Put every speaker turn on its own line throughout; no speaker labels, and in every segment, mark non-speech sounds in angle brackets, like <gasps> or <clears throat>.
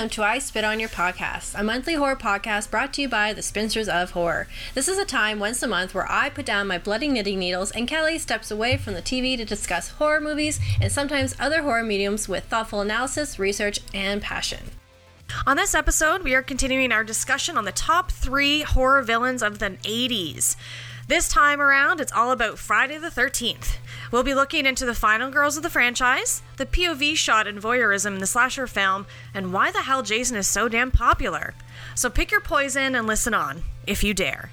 Welcome to I Spit on Your Podcast, a monthly horror podcast brought to you by the Spinsters of Horror. This is a time once a month where I put down my bloody knitting needles and Kelly steps away from the TV to discuss horror movies and sometimes other horror mediums with thoughtful analysis, research, and passion.
On this episode, we are continuing our discussion on the top three horror villains of the 80s. This time around, it's all about Friday the 13th. We'll be looking into the final girls of the franchise, the POV shot and voyeurism in the slasher film, and why the hell Jason is so damn popular. So pick your poison and listen on, if you dare.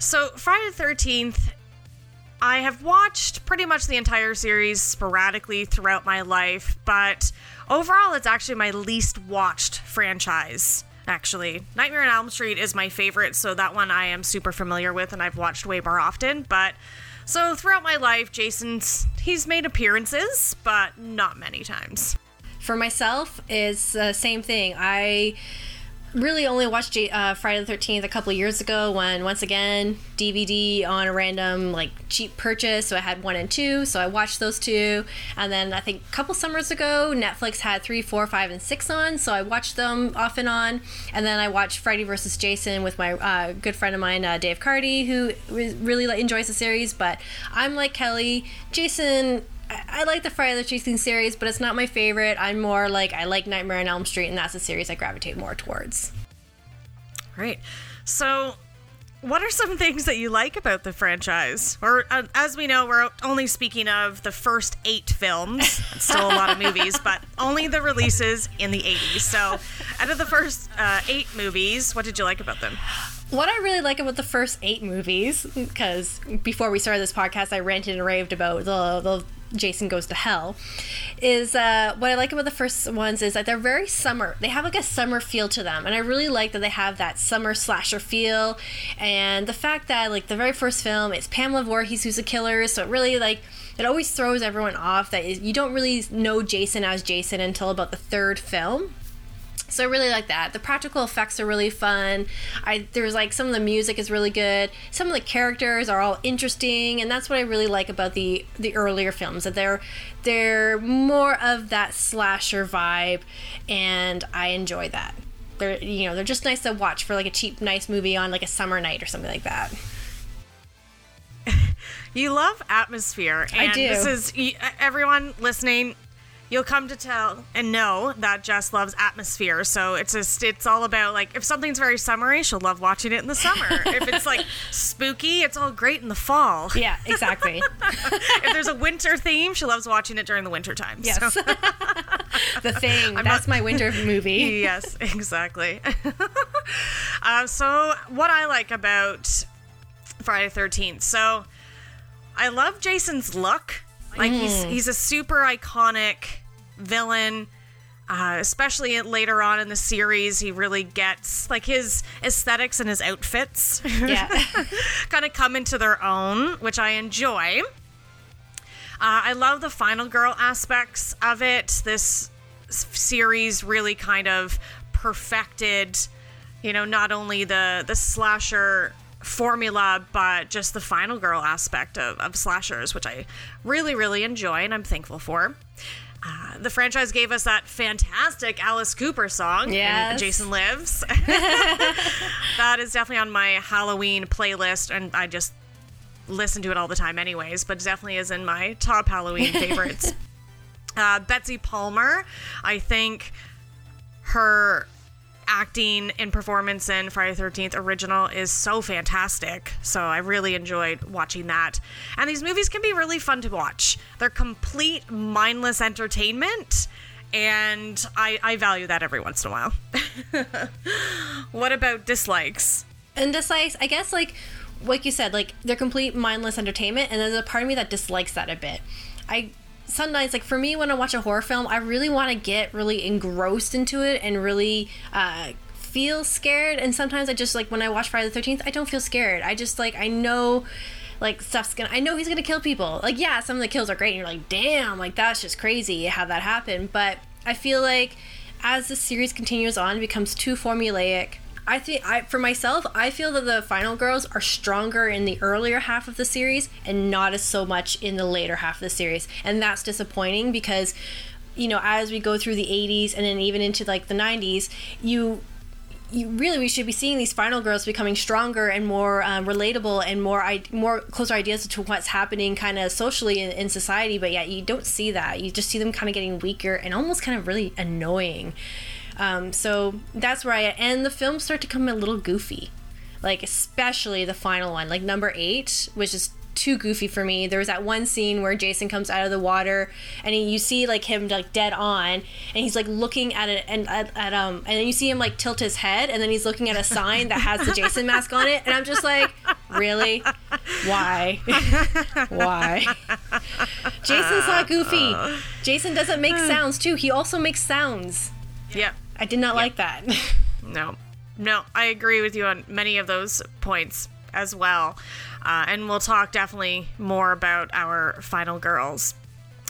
So, Friday the 13th, I have watched pretty much the entire series sporadically throughout my life, but overall, it's actually my least watched franchise. Actually, Nightmare on Elm Street is my favorite, so that one I am super familiar with and I've watched way more often. But so throughout my life, Jason's he's made appearances, but not many times.
For myself, it's the same thing. I really only watched uh, Friday the 13th a couple years ago when, once again, DVD on a random, like, cheap purchase. So I had one and two, so I watched those two. And then I think a couple summers ago, Netflix had three, four, five, and six on, so I watched them off and on. And then I watched Freddy versus Jason with my uh, good friend of mine, uh, Dave Cardy, who re- really enjoys the series. But I'm like Kelly. Jason I- I like the Friday the Chasing series, but it's not my favorite. I'm more like I like Nightmare on Elm Street, and that's the series I gravitate more towards.
Right. So, what are some things that you like about the franchise? Or, uh, as we know, we're only speaking of the first eight films. It's still a lot of movies, <laughs> but only the releases in the 80s. So, out of the first uh, eight movies, what did you like about them?
What I really like about the first eight movies, because before we started this podcast, I ranted and raved about the the Jason Goes to Hell, is uh, what I like about the first ones is that they're very summer. They have like a summer feel to them, and I really like that they have that summer slasher feel, and the fact that like the very first film, it's Pamela Voorhees who's a killer, so it really like it always throws everyone off that you don't really know Jason as Jason until about the third film. So I really like that. The practical effects are really fun. I there's like some of the music is really good. Some of the characters are all interesting, and that's what I really like about the the earlier films. That they're they're more of that slasher vibe, and I enjoy that. They're you know they're just nice to watch for like a cheap nice movie on like a summer night or something like that. <laughs>
You love atmosphere.
I
And
do.
This is, everyone listening, you'll come to tell and know that Jess loves atmosphere. So it's just it's all about like if something's very summery, she'll love watching it in the summer. <laughs> if it's like spooky, it's all great in the fall.
Yeah, exactly. <laughs>
if there's a winter theme, she loves watching it during the winter time.
yes.
So- <laughs>
the thing.
I'm
that's
not-
my winter movie.
yes, exactly. uh, so, what I like about Friday the 13th. So, I love Jason's look. Like, he's, he's a super iconic villain. Uh, especially later on in the series, he really gets like his aesthetics and his outfits
Yeah. <laughs>
kind of come into their own, which I enjoy. Uh, I love the final girl aspects of it. This series really kind of perfected, you know, not only the the slasher formula, but just the final girl aspect of, of slashers, which I really, really enjoy and I'm thankful for. Uh, the franchise gave us that fantastic Alice Cooper song,
Yes.
Jason Lives. <laughs> <laughs> that is definitely on my Halloween playlist, and I just listen to it all the time, anyways. But it definitely is in my top Halloween favorites. <laughs> uh, Betsy Palmer, I think her acting and performance in Friday the 13th original is so fantastic. So I really enjoyed watching that. And these movies can be really fun to watch. They're complete mindless entertainment. And I, I value that every once in a while. <laughs> what about dislikes?
and dislikes i guess like like you said like they're complete mindless entertainment and there's a part of me that dislikes that a bit i sometimes like for me when i watch a horror film i really want to get really engrossed into it and really uh feel scared, and sometimes I just like when I watch Friday the Thirteenth, I don't feel scared. I just like I know. Like stuff's gonna, I know he's gonna kill people. Like, yeah, some of the kills are great, and you're like, damn, like that's just crazy how that happened. But I feel like as the series continues on, it becomes too formulaic. I think I for myself, I feel that the final girls are stronger in the earlier half of the series and not as so much in the later half of the series. And that's disappointing because you know, as we go through the 80s and then even into like the 90s, you you really we should be seeing these final girls becoming stronger and more um, relatable and more I- more closer ideas to what's happening kind of socially in, in society. But yet you don't see that. You just see them kind of getting weaker and almost kind of really annoying um, so that's where I and the films start to come a little goofy. Like especially the final one like number eight which is too goofy for me. There was that one scene where jason comes out of the water and he, you see like him like dead on and he's like looking at it and at, at um and then you see him like tilt his head and then he's looking at a sign that has the jason mask on it. And i'm just like really? Why? Why? Jason's not goofy. Jason doesn't make sounds too. He also makes sounds.
Yep.
I did not like that <laughs>
No, no, I agree with you on many of those points as well. Uh, and we'll talk definitely more about our final girls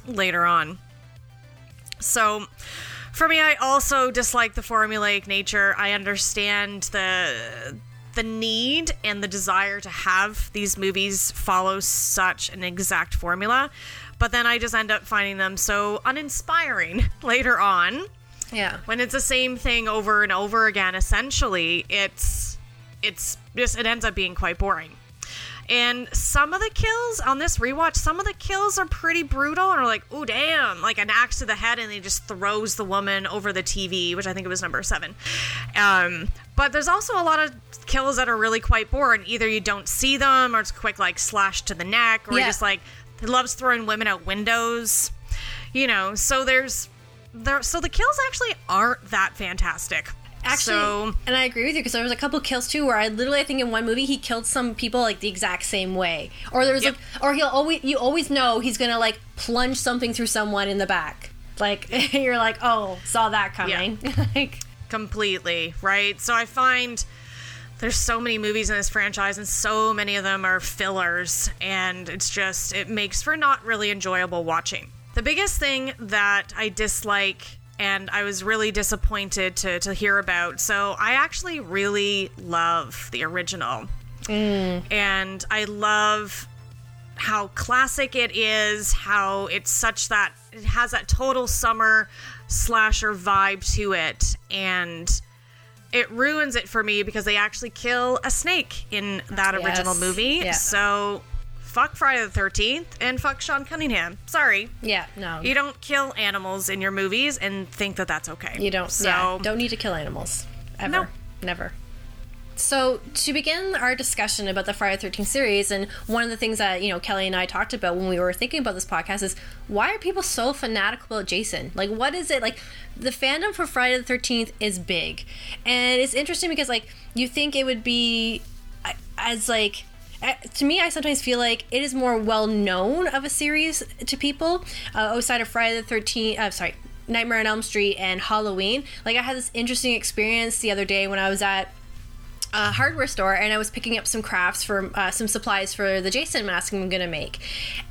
later on. So, for me, I also dislike the formulaic nature. I understand the the need and the desire to have these movies follow such an exact formula, but then I just end up finding them so uninspiring <laughs> later on
yeah.
When it's the same thing over and over again essentially it's it's just it ends up being quite boring. And some of the kills on this rewatch some of the kills are pretty brutal and are like oh damn like an axe to the head and he just throws the woman over the tv which i think it was number seven. Um but there's also a lot of kills that are really quite boring. Either you don't see them or it's quick like slash to the neck or
Yeah.
just like he loves throwing women out windows you know? So there's there so the kills actually aren't that fantastic.
Actually,
so
and I agree with you because there was a couple kills too where I literally I think in one movie he killed some people like the exact same way, or there's
Yep.
like, or he'll always you always know he's gonna like plunge something through someone in the back, like <laughs> you're like oh saw that coming, <laughs> like
completely right? So i find there's so many movies in this franchise and so many of them are fillers and it's just it makes for not really enjoyable watching the biggest thing that i dislike and i was really disappointed to, to hear about so i actually really love the original mm. and i love how classic it is, how it's such that it has that total summer slasher vibe to it, and it ruins it for me because they actually kill a snake in that original
Yes.
movie.
Yeah.
So fuck Friday the 13th and fuck Sean Cunningham. Sorry.
yeah no
You don't kill animals in your movies and think that that's okay.
You don't.
So,
yeah, don't need to kill animals ever.
No.
Never. So to begin our discussion about the Friday the 13th series, and one of the things that you know Kelly and I talked about when we were thinking about this podcast is why are people so fanatical about Jason? Like, what is it like? The fandom for Friday the 13th is big, and it's interesting because like you think it would be as like to me, I sometimes feel like it is more well known of a series to people uh, outside of Friday the Thirteenth. Uh, sorry, Nightmare on Elm Street and Halloween. Like I had this interesting experience the other day when I was at a hardware store and I was picking up some crafts for uh, some supplies for the Jason mask I'm gonna make,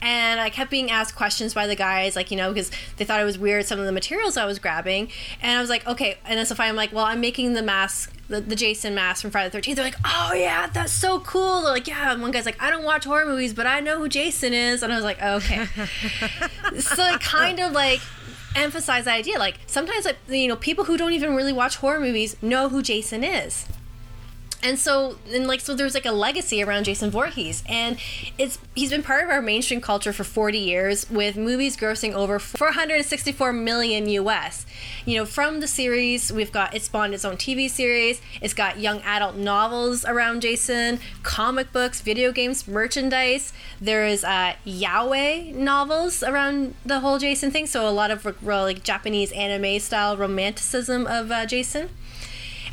and I kept being asked questions by the guys, like you know, because they thought it was weird some of the materials I was grabbing, and I was like, okay, and then so finally I'm like, well, I'm making the mask. The, the Jason mask from Friday the 13th. They're like, oh yeah, that's so cool. They're like, yeah. And one guy's like, I don't watch horror movies, but I know who Jason is. And I was like, okay. <laughs> so it kind of like emphasize the idea. Like sometimes, like you know, people who don't even really watch horror movies know who Jason is and so and like so there's like a legacy around Jason Voorhees. And it's he's been part of our mainstream culture for 40 years with movies grossing over 464 million US you know from the series we've got it spawned its own TV series. It's got young adult novels around Jason comic books video games merchandise. There is uh yaoi novels around the whole Jason thing. So a lot of like Japanese anime style romanticism of uh, Jason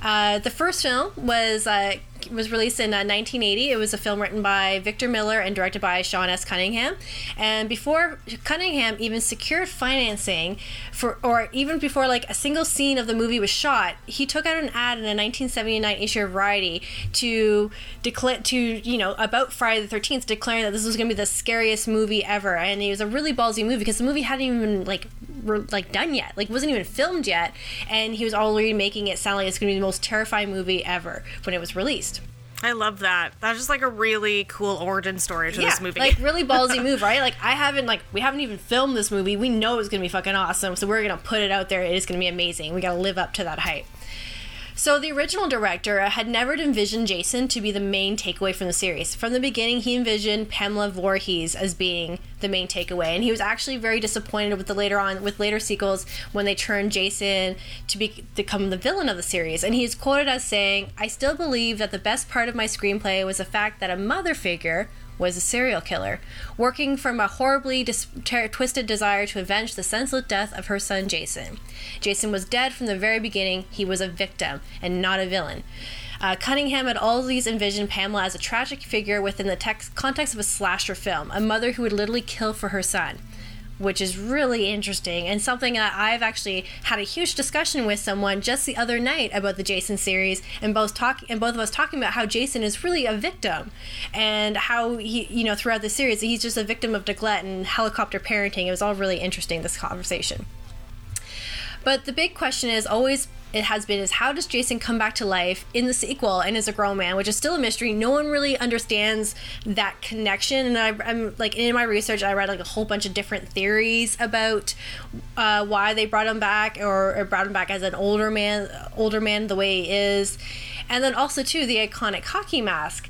uh, the first film was uh, was released in uh, 1980. It was a film written by Victor Miller and directed by Sean S. Cunningham. And before Cunningham even secured financing for, or even before like a single scene of the movie was shot, he took out an ad in a 1979 issue of Variety to declare to you know about Friday the 13th, declaring that this was going to be the scariest movie ever. And it was a really ballsy movie because the movie hadn't even like re- like done yet, like wasn't even filmed yet, and he was already making it sound like it's going to be the most terrifying movie ever when it was released.
I love that. That's just like a really cool origin story to this movie.
like really ballsy <laughs> move, right? Like I haven't like we haven't even filmed this movie. We know it's gonna be fucking awesome, so we're gonna put it out there. It is gonna be amazing. We gotta live up to that hype. So the original director had never envisioned Jason to be the main takeaway from the series. From the beginning, he envisioned Pamela Voorhees as being the main takeaway, and he was actually very disappointed with the later on with later sequels when they turned Jason to be become the villain of the series. And he is quoted as saying, "I still believe that the best part of my screenplay was the fact that a mother figure." Was a serial killer, working from a horribly dis- ter- twisted desire to avenge the senseless death of her son Jason. Jason was dead from the very beginning. He was a victim and not a villain. Uh, Cunningham had always envisioned Pamela as a tragic figure within the text- context of a slasher film, a mother who would literally kill for her son which is really interesting and something that I've actually had a huge discussion with someone just the other night about the Jason series and both talk and both of us talking about how Jason is really a victim and how he you know throughout the series he's just a victim of neglect and helicopter parenting. It was all really interesting this conversation. But the big question is always it has been is how does Jason come back to life in the sequel and as a grown man, which is still a mystery. No one really understands that connection. And I, am like in my research, I read like a whole bunch of different theories about uh, why they brought him back or, or brought him back as an older man, older man the way he is, and then also too the iconic hockey mask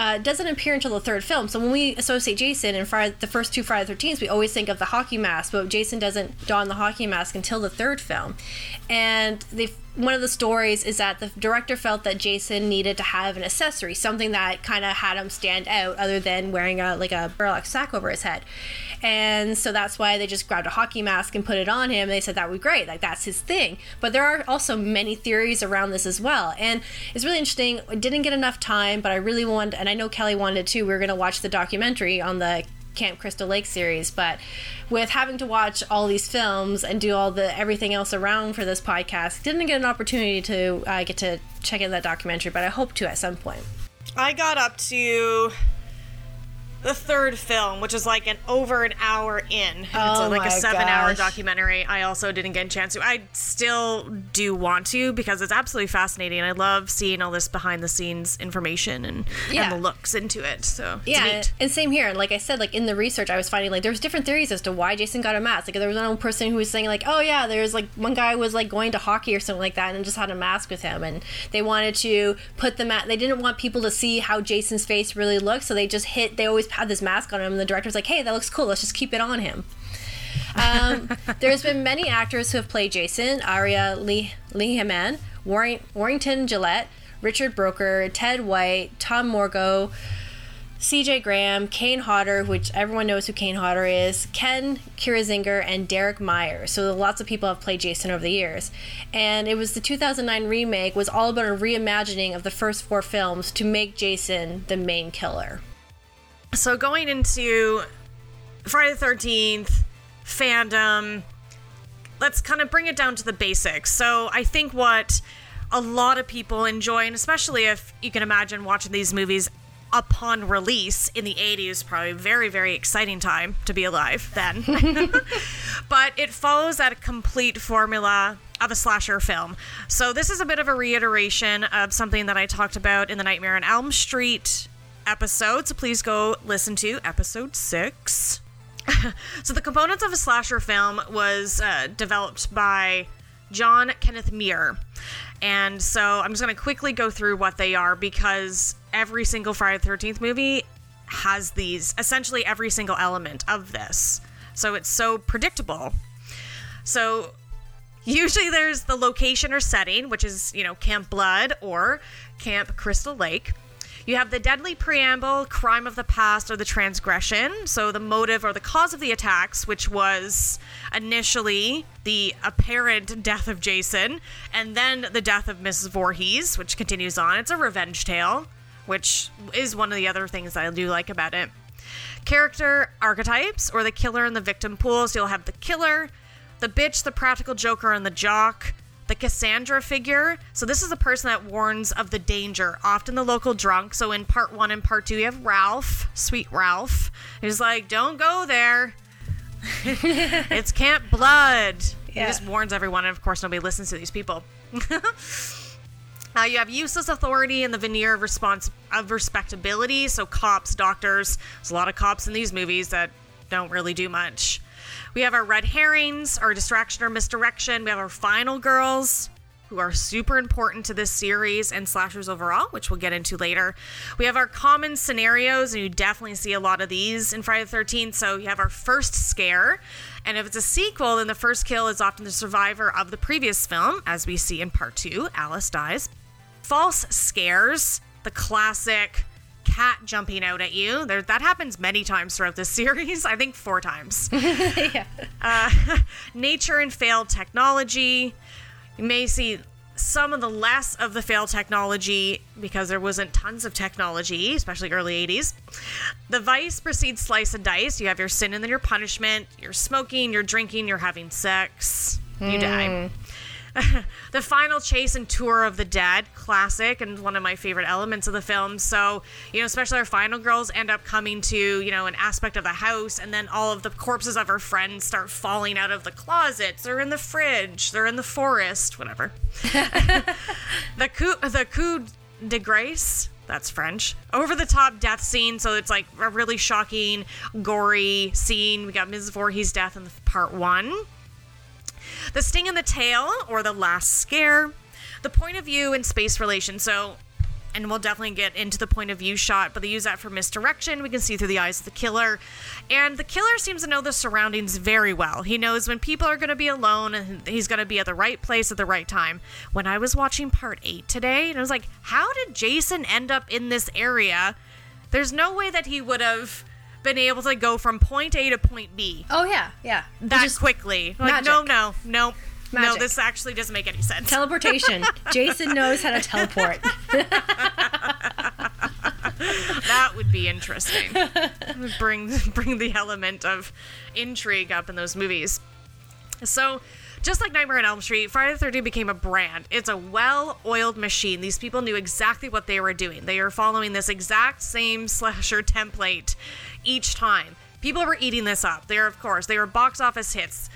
uh, doesn't appear until the third film. So when we associate Jason in Friday, the first two Friday the 13th, we always think of the hockey mask, but Jason doesn't don the hockey mask until the third film. And they one of the stories is that the director felt that Jason needed to have an accessory, something that kind of had him stand out, other than wearing a like a burlap sack over his head. And so that's why they just grabbed a hockey mask and put it on him. They said that would be great, like that's his thing. But there are also many theories around this as well, and it's really interesting. I didn't get enough time, but I really wanted, and I know Kelly wanted to. We were going to watch the documentary on the Camp Crystal Lake series, but with having to watch all these films and do all the everything else around for this podcast, didn't get an opportunity to uh, get to check in that documentary, but I hope to at some point.
I got up to the third film, which is like an over an hour in. it's
Oh
a, like a seven hour documentary. I also didn't get a chance to. I still do want to because it's absolutely fascinating. I love seeing all this behind the scenes information and,
Yeah.
and the looks into it. So it's
Yeah,
neat.
and same here. Like I said, like in the research, I was finding like there was different theories as to why Jason got a mask. Like there was one person who was saying like, oh yeah, there's like one guy was like going to hockey or something like that, and just had a mask with him, and they wanted to put the mask. They didn't want people to see how Jason's face really looked, so they just hit. They always had this mask on him, and the director's like, hey, that looks cool. Let's just keep it on him. Um, <laughs> there's been many actors who have played Jason: Aria Lee Warring, Warrington Gillette, Richard Brooker, Ted White, Tom Morga. CJ Graham, Kane Hodder, which everyone knows who Kane Hodder is, Ken Kirzinger, and Derek Meyer. So lots of people have played Jason over the years. And it was the 2009 remake was all about a reimagining of the first four films to make Jason the main killer.
So going into Friday the 13th, fandom, let's kind of bring it down to the basics. So I think what a lot of people enjoy, and especially if you can imagine watching these movies upon release in the 80s, probably very, very exciting time to be alive then. <laughs> but it follows that complete formula of a slasher film. So this is a bit of a reiteration of something that I talked about in the Nightmare on Elm Street episode. So please go listen to episode six. <laughs> so the components of a slasher film was uh, developed by John Kenneth Muir. And so I'm just going to quickly go through what they are because every single Friday the 13th movie has these, essentially every single element of this. So it's so predictable. So usually there's the location or setting, which is, you know, Camp Blood or Camp Crystal Lake. You have the deadly preamble, crime of the past, or the transgression. So the motive or the cause of the attacks, which was initially the apparent death of Jason, and then the death of Mrs. Voorhees, which continues on. It's a revenge tale, which is one of the other things I do like about it. Character archetypes, or the killer and the victim pools. You'll have the killer, the bitch, the practical joker, and the jock. The Cassandra figure. So this is the person that warns of the danger, often the local drunk. So in part one and part two, you have Ralph, sweet Ralph, who's like, "Don't go there. <laughs> it's Camp Blood." He just warns everyone, and of course, nobody listens to these people. <laughs> Uh, you have useless authority and the veneer of response of respectability. So cops, doctors. There's a lot of cops in these movies that don't really do much. We have our red herrings, our distraction or misdirection. We have our final girls, who are super important to this series and slashers overall, which we'll get into later. We have our common scenarios, and you definitely see a lot of these in Friday the 13th. So you have our first scare. And if it's a sequel, then the first kill is often the survivor of the previous film, as we see in part two Alice dies false scares, the classic cat jumping out at you. There, that happens many times throughout this <laughs> series. I think four times. <laughs>
yeah.
Uh, <laughs> nature and failed technology. You may see some of the less of the failed technology because there wasn't tons of technology, especially early 80s. The vice precedes slice and dice. You have your sin and then your punishment. You're smoking, you're drinking, you're having sex. You die. <laughs> the final chase and tour of the dead classic and one of my favorite elements of the film so you know especially our final girls end up coming to you know an aspect of the house and then all of the corpses of her friends start falling out of the closets they're in the fridge they're in the forest whatever <laughs> the coup the coup de grace that's French. Over the top death scene, so it's like a really shocking, gory scene. We got Mrs. Voorhees' death in the part one. The sting in the tail, or the last scare. The point of view in space relation. So, and we'll definitely get into the point of view shot, but they use that for misdirection. We can see through the eyes of the killer. And the killer seems to know the surroundings very well. He knows when people are going to be alone and he's going to be at the right place at the right time. When I was watching part eight today, and I was like, how did Jason end up in this area? There's no way that he would have been able to go from point A to point B
Oh yeah, yeah.
that
Just
quickly. Like,
magic.
no, no, no. No, this actually doesn't make any sense.
teleportation. <laughs> Jason knows how to teleport. <laughs>
that would be interesting. <laughs> bring bring the element of intrigue up in those movies. So, just like Nightmare on Elm Street, Friday the 13th became a brand. It's a well-oiled machine. These people knew exactly what they were doing. They are following this exact same slasher template each time. People were eating this up. They're, of course, they were box office hits.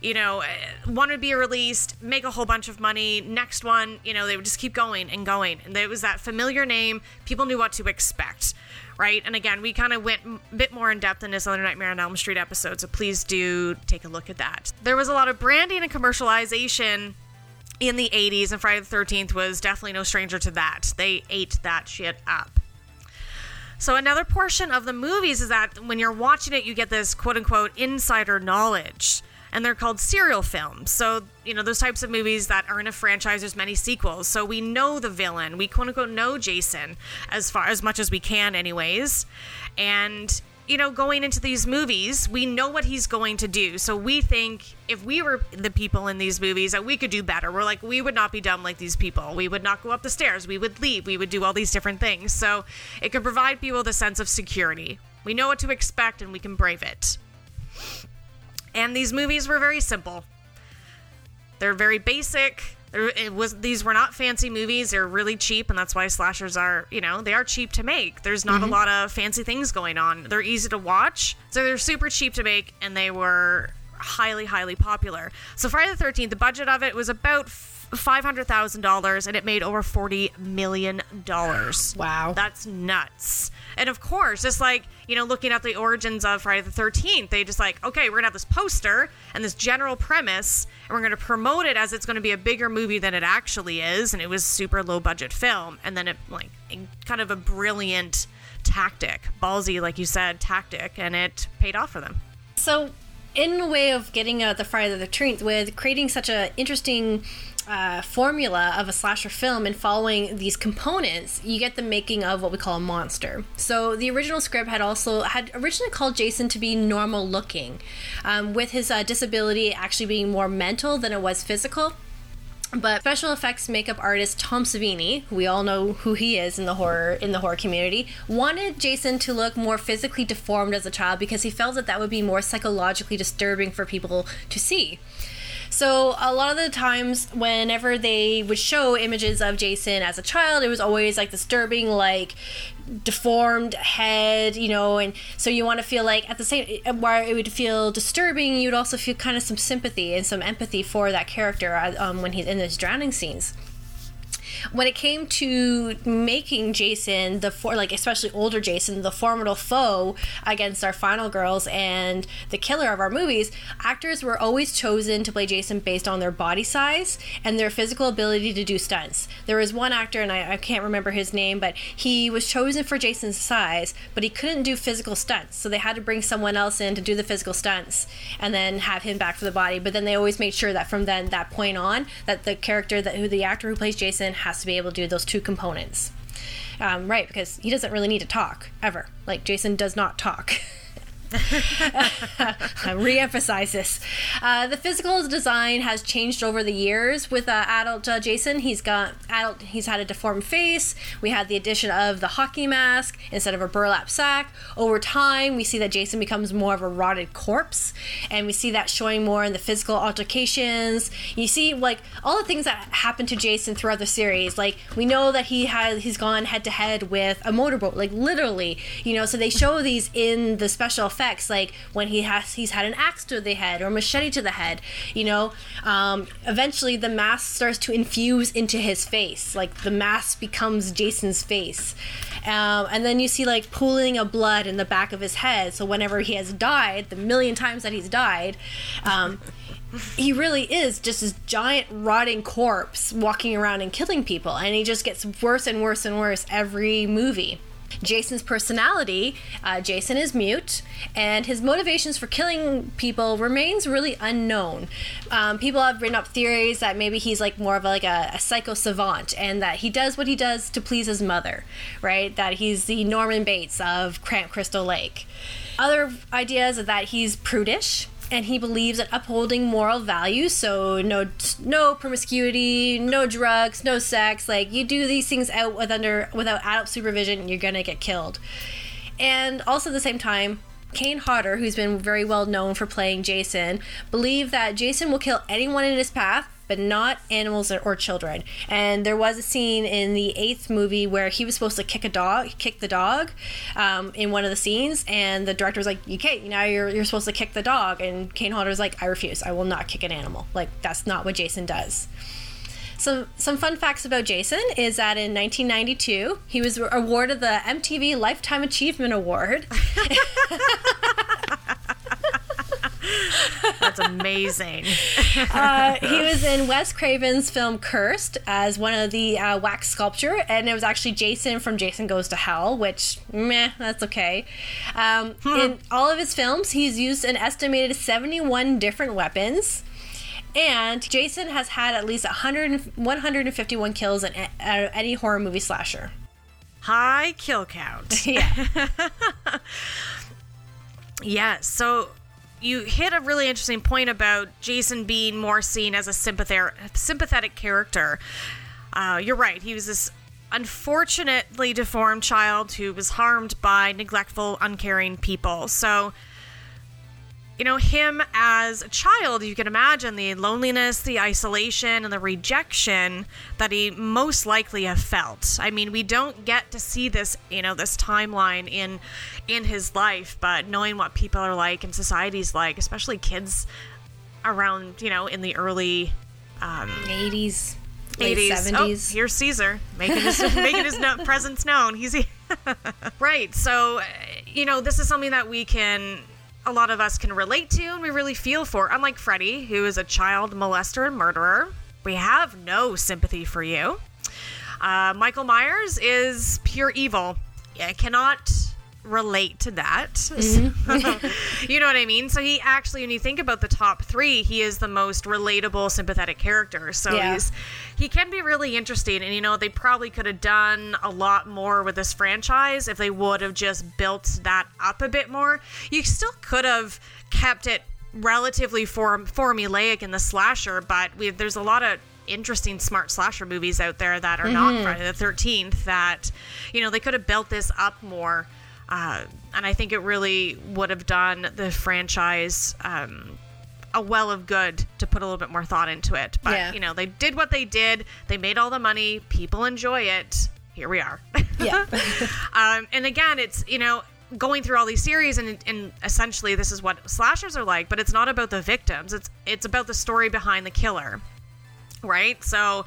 You know, uh, one would be released, make a whole bunch of money. Next one, you know, they would just keep going and going. And it was that familiar name. People knew what to expect, right? And again, we kind of went a bit more in depth in this other Nightmare on Elm Street episode, so please do take a look at that. There was a lot of branding and commercialization in the 80s, and Friday the 13th was definitely no stranger to that. They ate that shit up. So another portion of the movies is that when you're watching it, you get this quote unquote insider knowledge. And they're called serial films. So, you know, those types of movies that are in a franchise, there's many sequels. So we know the villain. We quote unquote know Jason as far as much as we can, anyways. And, you know, going into these movies, we know what he's going to do. So we think if we were the people in these movies that we could do better. We're like, we would not be dumb like these people. We would not go up the stairs. We would leave. We would do all these different things. So it can provide people a sense of security. We know what to expect and we can brave it. And these movies were very simple. They're very basic. It was these were not fancy movies. They're really cheap, and that's why slashers are, you know, they are cheap to make. There's not a mm-hmm. lot of fancy things going on. They're easy to watch, so they're super cheap to make, and they were highly, highly popular. So Friday the Thirteenth, the budget of it was about five hundred thousand dollars, and it made over forty million dollars. <gasps>
Wow.
That's nuts. And of course, just like, you know, looking at the origins of Friday the 13th, they just like, okay, we're going to have this poster and this general premise, and we're going to promote it as it's going to be a bigger movie than it actually is. And it was super low budget film. And then it, like, kind of a brilliant tactic, ballsy, like you said, tactic, and it paid off for them.
So, in a way of getting uh, the Friday the 13th, with creating such a interesting uh, formula of a slasher film and following these components, you get the making of what we call a monster. So the original script had also had originally called Jason to be normal looking, um, with his uh, disability actually being more mental than it was physical. But special effects makeup artist Tom Savini, who we all know who he is in the horror in the horror community, wanted Jason to look more physically deformed as a child because he felt that that would be more psychologically disturbing for people to see. So a lot of the times, whenever they would show images of Jason as a child, it was always like disturbing, like deformed head, you know, and so you want to feel like at the same while it would feel disturbing, you'd also feel kind of some sympathy and some empathy for that character uh, um, when he's in those drowning scenes when it came to making Jason the for like especially older Jason the formidable foe against our final girls and the killer of our movies, actors were always chosen to play Jason based on their body size and their physical ability to do stunts. There was one actor and I, I can't remember his name, but he was chosen for Jason's size, but he couldn't do physical stunts, so they had to bring someone else in to do the physical stunts and then have him back for the body. But then they always made sure that from then that point on that the character that who the actor who plays Jason has to be able to do those two components. Um, right, because he doesn't really need to talk ever. Like Jason does not talk. <laughs> I re-emphasize this. Uh, the physical design has changed over the years with uh, adult uh, Jason. He's got adult. He's had a deformed face. We had the addition of the hockey mask instead of a burlap sack. Over time, we see that Jason becomes more of a rotted corpse, and we see that showing more in the physical altercations. You see, like all the things that happen to Jason throughout the series. Like we know that he has he's gone head to head with a motorboat, like literally. You know, so they show these in the special effects, like when he has he's had an axe to the head or machete to the head. You know, um, eventually the mask starts to infuse into his face, like the mask becomes Jason's face, um, and then you see like pooling of blood in the back of his head. So whenever he has died, the million times that he's died. Um, he really is just this giant rotting corpse walking around and killing people and he just gets worse and worse and worse every movie Jason's personality, uh, Jason is mute, and his motivations for killing people remains really unknown. Um, people have written up theories that maybe he's like more of like a, a psycho savant, and that he does what he does to please his mother, right? That he's the Norman Bates of Camp Crystal Lake. Other ideas are that he's prudish, and he believes in upholding moral values so no no promiscuity no drugs no sex like you do these things out with under without adult supervision you're gonna get killed. And also at the same time Kane Hodder, who's been very well known for playing Jason, believed that Jason will kill anyone in his path, but not animals or children. And there was a scene in the eighth movie where he was supposed to kick a dog, kick the dog, um, in one of the scenes, and the director was like, "You can't. Now you're you're supposed to kick the dog." And Kane Hodder was like, "I refuse. I will not kick an animal. Like that's not what Jason does." Some some fun facts about Jason is that in 1992 he was awarded the MTV Lifetime Achievement Award. <laughs>
That's amazing. <laughs>
uh, he was in Wes Craven's film Cursed as one of the uh, wax sculpture, and it was actually Jason from Jason Goes to Hell, which meh, that's okay. Um, In all of his films, he's used an estimated 71 different weapons. And Jason has had at least 100, 151 kills in a- any horror movie slasher.
High kill count. <laughs>
Yeah. <laughs>
Yeah, so you hit a really interesting point about Jason being more seen as a sympathetic sympathetic character. Uh, you're right. He was this unfortunately deformed child who was harmed by neglectful, uncaring people. So, you know, him as a child, you can imagine the loneliness, the isolation, and the rejection that he most likely have felt. I mean, we don't get to see this, you know, this timeline in in his life, but knowing what people are like and society's like, especially kids around, you know, in the early um,
80s, late
80s.
70s.
Oh, here's Caesar making his <laughs> making his no- presence known. He's <laughs> right. So, you know, this is something that we can a lot of us can relate to and we really feel for. Unlike Freddie, who is a child molester and murderer, we have no sympathy for you. Uh, Michael Myers is pure evil. I cannot relate to that.
Mm-hmm. <laughs>
you know what I mean? So he actually, when you think about the top three, he is the most relatable, sympathetic character. So
Yeah.
he's he can be really interesting, and you know they probably could have done a lot more with this franchise if they would have just built that up a bit more. You still could have kept it relatively form formulaic in the slasher, but we, there's a lot of interesting smart slasher movies out there that are not Friday the 13th that you know they could have built this up more uh, and I think it really would have done the franchise um, a well of good to put a little bit more thought into it. But
Yeah.
you know, they did what they did. They made all the money. People enjoy it. Here we are.
Yeah. <laughs>
um, and again, it's you know going through all these series and, and essentially this is what slashers are like. But it's not about the victims. It's it's about the story behind the killer, right? So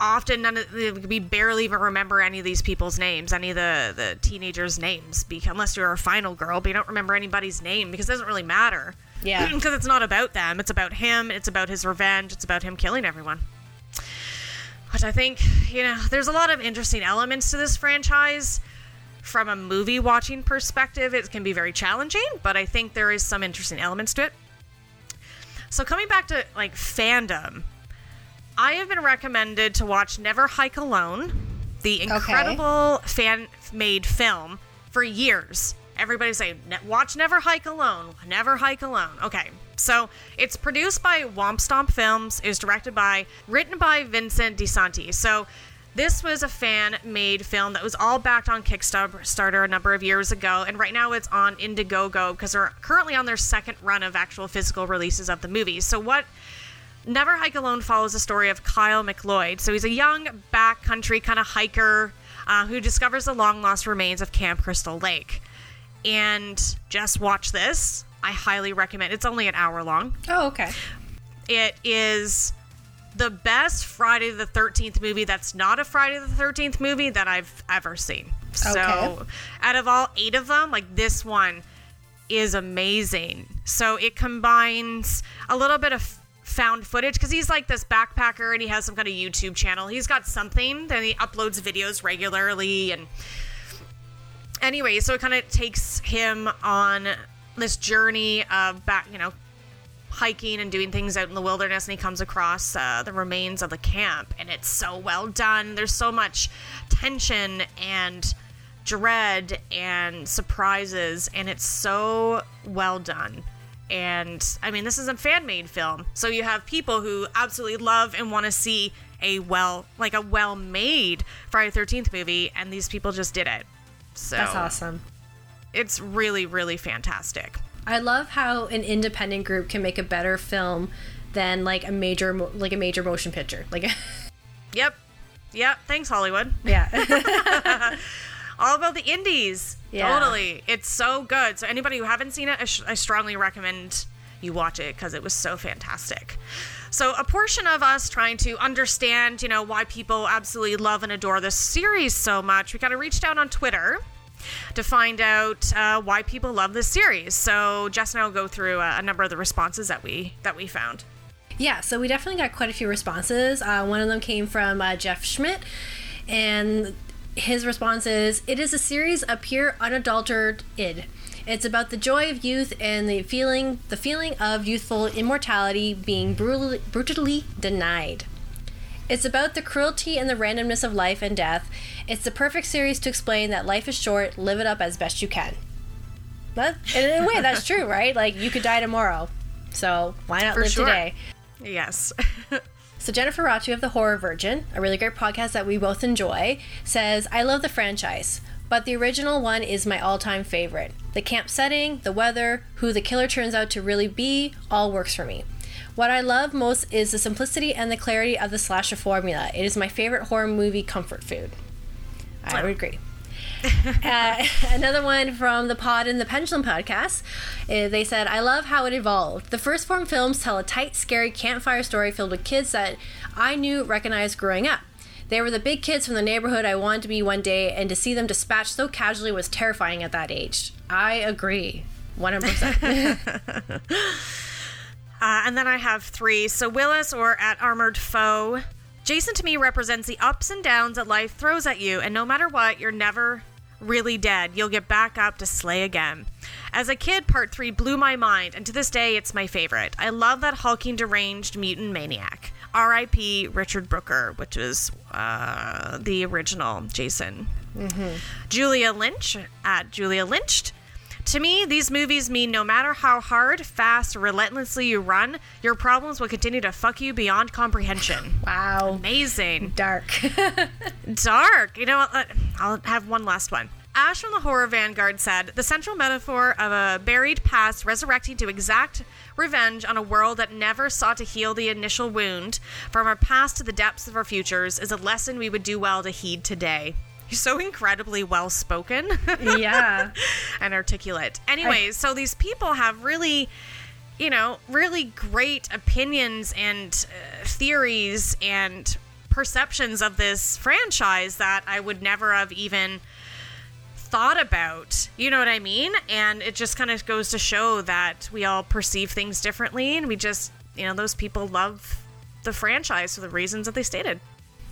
often none of we barely even remember any of these people's names any of the the teenagers names because unless you're a final girl but you don't remember anybody's name because it doesn't really matter.
Yeah. <clears throat>
because it's not about them it's about him it's about his revenge it's about him killing everyone. Which i think you know there's a lot of interesting elements to this franchise. From a movie watching perspective it can be very challenging but i think there is some interesting elements to it. So coming back to like fandom I have been recommended to watch Never Hike Alone, the incredible fan made film, for years. Everybody's saying, "Ne- watch Never Hike Alone, Never Hike Alone. Okay, so it's produced by Womp Stomp Films, is directed by, written by Vincent DeSanti. So this was a fan made film that was all backed on Kickstarter a number of years ago, and right now it's on Indiegogo because they're currently on their second run of actual physical releases of the movie. So what Never Hike Alone follows the story of Kyle McLeod. So he's a young backcountry kind of hiker uh, who discovers the long lost remains of Camp Crystal Lake. And just watch this. I highly recommend. It's only an hour long.
Oh, okay.
It is the best Friday the 13th movie that's not a Friday the 13th movie that I've ever seen. So,
Okay.
out of all eight of them, like this one is amazing. So, it combines a little bit of found footage because he's like this backpacker and he has some kind of YouTube channel. He's got something, then he uploads videos regularly and anyway, so it kind of takes him on this journey of back, you know, hiking and doing things out in the wilderness, and he comes across uh, the remains of the camp, and it's so well done. There's so much tension and dread and surprises, and it's so well done. And I mean, this is a fan made film, so you have people who absolutely love and want to see a well, like a well made Friday Thirteenth movie, and these people just did it. So
That's awesome.
It's really, really fantastic.
I love how an independent group can make a better film than like a major like a major motion picture. Like <laughs>
Yep. Yep. Thanks, Hollywood.
yeah. <laughs> <laughs>
All about the indies.
Yeah.
Totally. It's so good. So, anybody who haven't seen it, I, sh- I strongly recommend you watch it because it was so fantastic. So, a portion of us trying to understand, you know, why people absolutely love and adore this series so much, we kind of reached out on Twitter to find out uh, why people love this series. So, Jess and I will go through a, a number of the responses that we that we found.
Yeah, so we definitely got quite a few responses. Uh, one of them came from uh, Jeff Schmidt, and his response is It is a series of pure, unadulterated id. It's about the joy of youth and the feeling, the feeling of youthful immortality being brutally, brutally denied. It's about the cruelty and the randomness of life and death. It's the perfect series to explain that life is short, live it up as best you can. That, in a way, that's true, right? Like, you could die tomorrow. So, why not
For
live
sure.
today?
Yes. <laughs>
So Jennifer Ratu of the Horror Virgin, a really great podcast that we both enjoy, says, "I love the franchise, but the original one is my all-time favorite. The camp setting, the weather, who the killer turns out to really be, all works for me. What I love most is the simplicity and the clarity of the slasher formula. It is my favorite horror movie comfort food." I would agree. <laughs> uh, another one from the Pod and the Pendulum podcast. uh, they said, I love how it evolved. The first form films tell a tight, scary campfire story filled with kids that I knew, recognized growing up. They were the big kids from the neighborhood I wanted to be one day, and to see them dispatched so casually was terrifying at that age. I agree. 100%. <laughs>
Uh, and then I have three. So Willis or at Armored Foe. Jason to me represents the ups and downs that life throws at you, and no matter what, you're never really dead. You'll get back up to slay again. As a kid, part three blew my mind, and to this day, it's my favorite. I love that hulking, deranged mutant maniac. R.I.P. Richard Brooker, which is uh, the original Jason. Julia Lynch at Julia Lynched. To me, these movies mean no matter how hard, fast, relentlessly you run, your problems will continue to fuck you beyond comprehension. <laughs>
Wow.
Amazing.
Dark. <laughs>
Dark. You know I'll have one last one. Ash from the Horror Vanguard said the central metaphor of a buried past resurrecting to exact revenge on a world that never sought to heal the initial wound from our past to the depths of our futures is a lesson we would do well to heed today. <laughs> So incredibly well spoken.
yeah. <laughs>
and articulate. Anyways, so these people have really, you know, really great opinions and uh, theories and perceptions of this franchise that I would never have even thought about. You know what I mean? And it just kind of goes to show that we all perceive things differently and we just, you know, those people love the franchise for the reasons that they stated.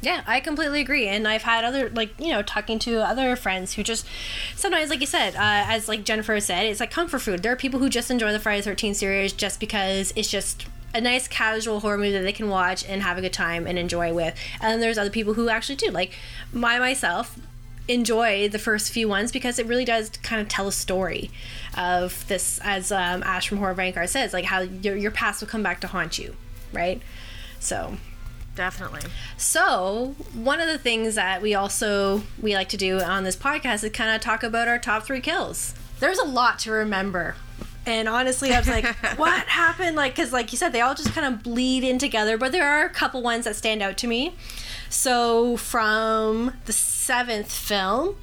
Yeah, I completely agree. And I've had other, like, you know, talking to other friends who just sometimes, like you said, uh, as like Jennifer said, it's like comfort food. There are people who just enjoy the Friday 13 series just because it's just a nice casual horror movie that they can watch and have a good time and enjoy with. And then there's other people who actually do. Like, my myself enjoy the first few ones because it really does kind of tell a story of this, as um, Ash from Horror Vanguard says, like how your, your past will come back to haunt you, right? So
Definitely.
so, one of the things that we also we like to do on this podcast is kind of talk about our top 3 kills. There's a lot to remember. And honestly, I was like, <laughs> what happened? Like cuz like you said they all just kind of bleed in together, but there are a couple ones that stand out to me. So, from the 7th film,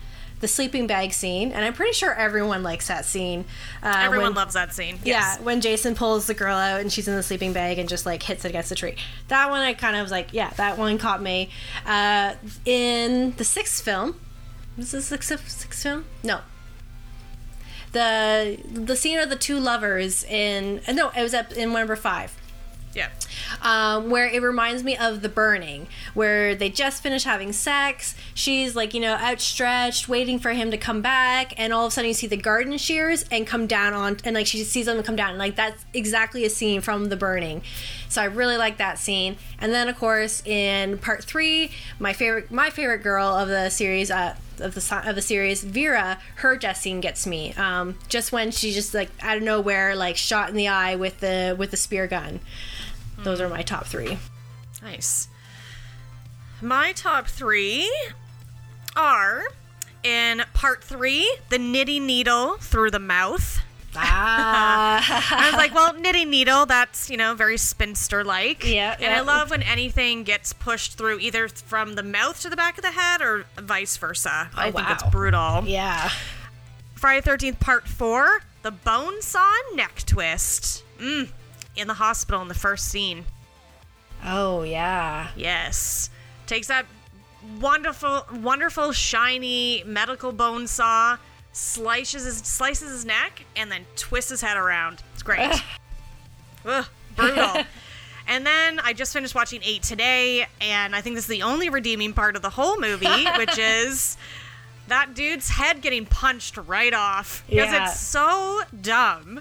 the sleeping bag scene, and I'm pretty sure everyone likes that scene. Uh,
Everyone
when-
loves that scene.
yeah, when Jason pulls the girl out and she's in the sleeping bag and just like hits it against the tree. That one I kind of was like, yeah, that one caught me. Uh, in the sixth film, was this the sixth, sixth film? No. The the scene of the two lovers in no, it was up in number five
Yeah.
um, where it reminds me of the burning, where they just finished having sex. She's like, you know, outstretched, waiting for him to come back, and all of a sudden you see the garden shears and come down on, and like she sees them come down, and like that's exactly a scene from the burning. So I really like that scene. And then of course in part three, my favorite, my favorite girl of the series, uh, of the of the series, Vera, her death scene gets me. Um, just when she just like out of nowhere, like shot in the eye with the with the spear gun. Those are my top three.
Nice. My top three are in part three, the knitting needle through the mouth.
Ah, <laughs>
I was like, well, knitting needle, that's, you know, very spinster like.
Yeah,
And I love when anything gets pushed through either from the mouth to the back of the head or vice versa. Oh, I think it's brutal.
yeah.
Friday 13th, part four, the bone saw neck twist. Mm, in the hospital in the first scene.
Oh yeah.
Yes. Takes that wonderful, wonderful, shiny medical bone saw, slices his, slices his neck, and then twists his head around. It's great. Ugh, <laughs> brutal. <laughs> and then I just finished watching Eight today, and I think this is the only redeeming part of the whole movie, <laughs> which is that dude's head getting punched right off because
Yeah.
it's so dumb.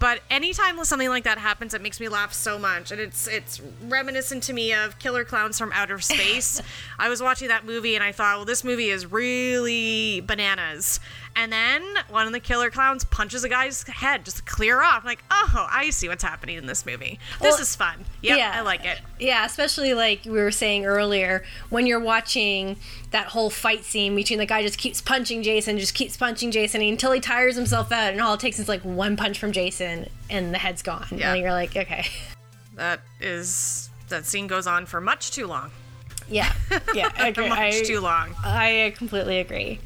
But anytime something like that happens, it makes me laugh so much, and it's it's reminiscent to me of Killer Klowns from Outer Space. I was watching that movie and I thought, well, this movie is really bananas. And then one of the killer clowns punches a guy's head just to clear off. I'm like, oh, I see what's happening in this movie. This
Well,
is fun. Yep,
yeah.
I like it.
Yeah, especially like we were saying earlier, when you're watching that whole fight scene between the guy just keeps punching Jason, just keeps punching Jason until he tires himself out, and all it takes is like one punch from Jason, and the head's gone.
Yeah.
And you're like, okay,
That is that scene goes on for much too long.
yeah, yeah, <laughs> I agree.
much
I,
too long.
I completely agree.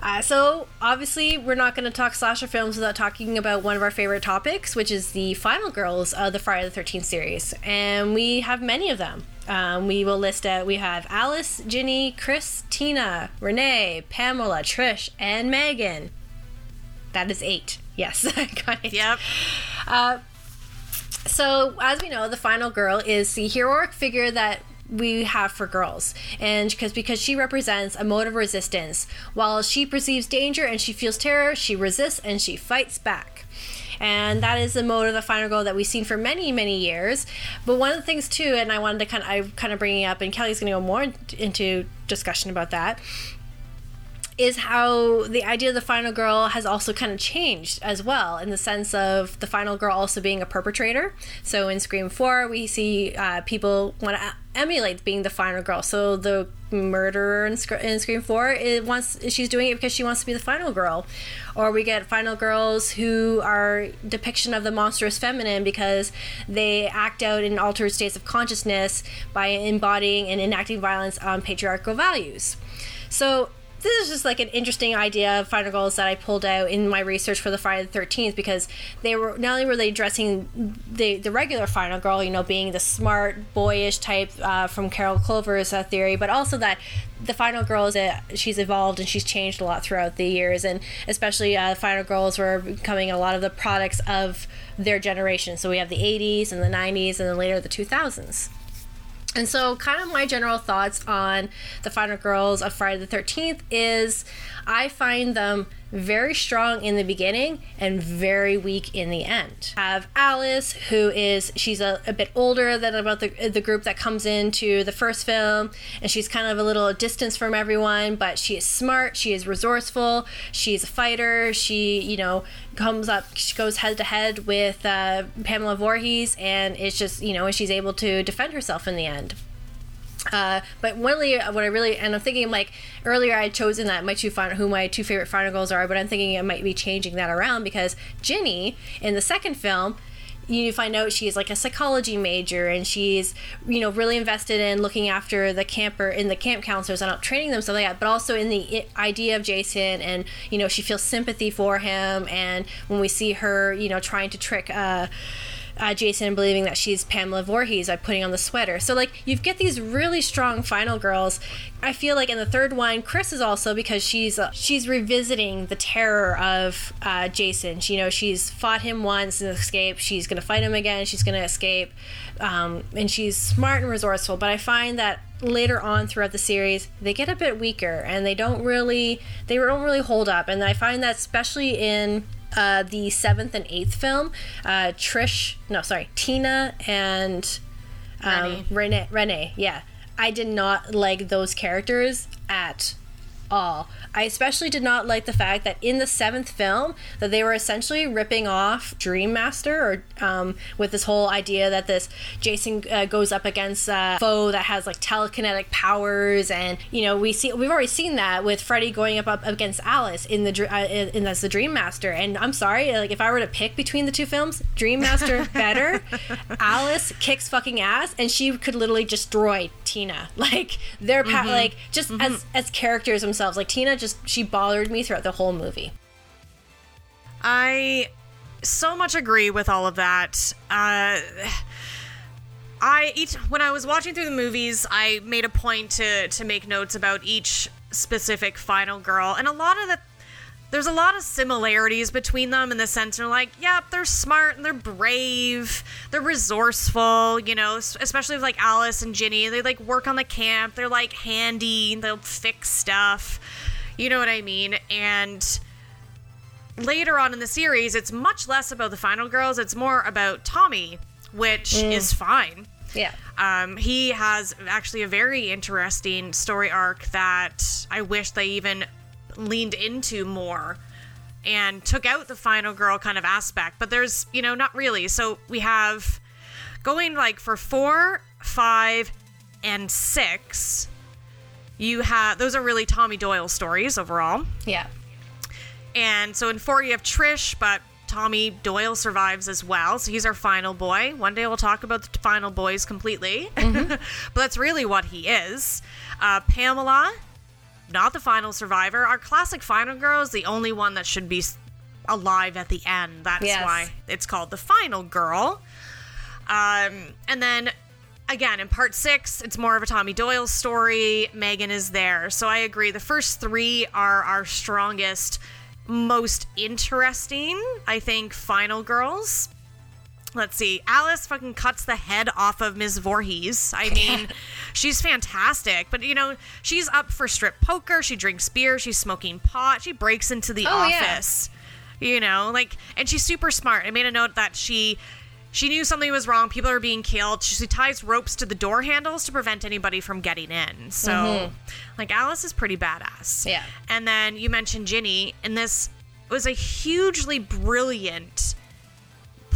Uh, so obviously, we're not going to talk slasher films without talking about one of our favorite topics, which is the final girls of the Friday the Thirteenth series, and we have many of them. Um, we will list out. We have Alice, Ginny, Chris, Tina, Renee, Pamela, Trish, and Megan. That is eight. Yes, <laughs> I got it.
Yep.
So, as we know, the final girl is the heroic figure that we have for girls. And because because she represents a mode of resistance. While she perceives danger and she feels terror she resists and she fights back. And that is the mode of the final girl that we've seen for many many years. But one of the things too and i wanted to kind of i kind of bringing up and kelly's going to go more into discussion about that is how the idea of the final girl has also kind of changed as well in the sense of the final girl also being a perpetrator. So in scream 4 we see uh, people want to emulate being the final girl. So the murderer in, Sc- in scream 4 it wants she's doing it because she wants to be the final girl. Or we get final girls who are depiction of the monstrous feminine because they act out in altered states of consciousness by embodying and enacting violence on patriarchal values. So this is just like an interesting idea of final girls that I pulled out in my research for the Friday the Thirteenth because they were not only were they addressing the the regular final girl, you know, being the smart boyish type uh, from Carol Clover's uh, theory, but also that the final girl is a, she's evolved and she's changed a lot throughout the years, and especially uh, final girls were becoming a lot of the products of their generation. So we have the '80s and the '90s, and then later the 2000s. And so, kind of my general thoughts on the Final Girls of Friday the 13th is I find them very strong in the beginning and very weak in the end. Have Alice, who is she's a, a bit older than about the the group that comes into the first film, and she's kind of a little distance from everyone, but she is smart, she is resourceful, she's a fighter, she you know comes up, she goes head to head with uh, Pamela Voorhees, and it's just you know she's able to defend herself in the end. Uh, but one of the what I really and I'm thinking like earlier I had chosen that my two final who my two favorite final girls are, but I'm thinking I might be changing that around because Ginny in the second film you find out she's like a psychology major and she's you know really invested in looking after the camper in the camp counselors and up training them stuff like that but also in the idea of jason and you know she feels sympathy for him and when we see her you know trying to trick uh uh, Jason believing that she's Pamela Voorhees by putting on the sweater. So like you get these really strong final girls. I feel like in the third one, Chris is also because she's uh, she's revisiting the terror of uh, Jason. She, you know, she's fought him once and escaped. She's gonna fight him again. She's gonna escape, um, and she's smart and resourceful. But I find that later on throughout the series they get a bit weaker and they don't really they don't really hold up. And I find that especially in uh, the seventh and eighth film, uh, Trish, no, sorry, Tina and um, Renee. Renee, yeah. I did not like those characters at all. I especially did not like the fact that in the seventh film that they were essentially ripping off Dream Master, or um, with this whole idea that this Jason uh, goes up against a foe that has like telekinetic powers, and you know we see we've already seen that with Freddy going up, up against Alice in the uh, in, as the Dream Master. And I'm sorry, like if I were to pick between the two films, Dream Master <laughs> better. Alice kicks fucking ass, and she could literally destroy Tina. <laughs> Like they're pa- like just as as characters themselves. Like Tina just she bothered me throughout the whole movie.
I so much agree with all of that. Uh, I each when I was watching through the movies, I made a point to to make notes about each specific final girl, and a lot of the there's a lot of similarities between them in the sense they're like, yep, they're smart and they're brave, they're resourceful, you know, especially with like Alice and Ginny. They like work on the camp, they're like handy, they'll fix stuff, you know what I mean? And later on in the series, it's much less about the final girls, it's more about Tommy, which is fine.
Yeah.
Um, he has actually a very interesting story arc that I wish they even leaned into more and took out the final girl kind of aspect. But there's, you know, not really. So we have going like for four, five, and six. You have those are really Tommy Doyle stories overall.
Yeah.
And so in four, you have Trish, but Tommy Doyle survives as well. So he's our final boy. One day we'll talk about the final boys completely. <laughs> but that's really what he is. Uh, Pamela, not the final survivor. Our classic final girl is the only one that should be alive at the end. That's
Yes.
why it's called the final girl. Um, and then again in part six, it's more of a Tommy Doyle story. Megan is there, so I agree. The first three are our strongest, most interesting. I think final girls. Let's see. Alice fucking cuts the head off of Ms. Voorhees. I <laughs> mean, she's fantastic. But, you know, she's up for strip poker. She drinks beer. She's smoking pot. She breaks into the
Oh, yeah.
office. You know, like, and she's super smart. I made a note that she. She knew something was wrong. People are being killed. She ties ropes to the door handles to prevent anybody from getting in. So, mm-hmm. like, Alice is pretty badass.
Yeah.
And then you mentioned Ginny, and this was a hugely brilliant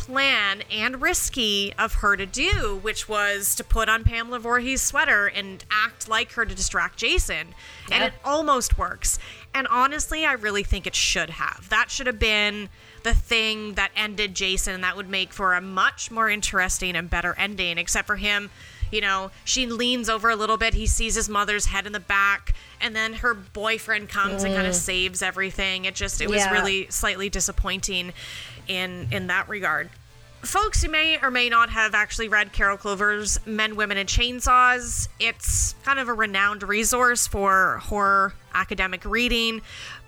plan and risky of her to do, which was to put on Pamela Voorhees' sweater and act like her to distract Jason. And it almost works. And honestly, I really think it should have. That should have been the thing that ended Jason, and that would make for a much more interesting and better ending, except for him. You know, she leans over a little bit. He sees his mother's head in the back, and then her boyfriend comes and kind of mm. saves everything. It just, it was
Yeah.
really slightly disappointing in in that regard. Folks who may or may not have actually read Carol Clover's Men, Women, and Chainsaws, it's kind of a renowned resource for horror academic reading.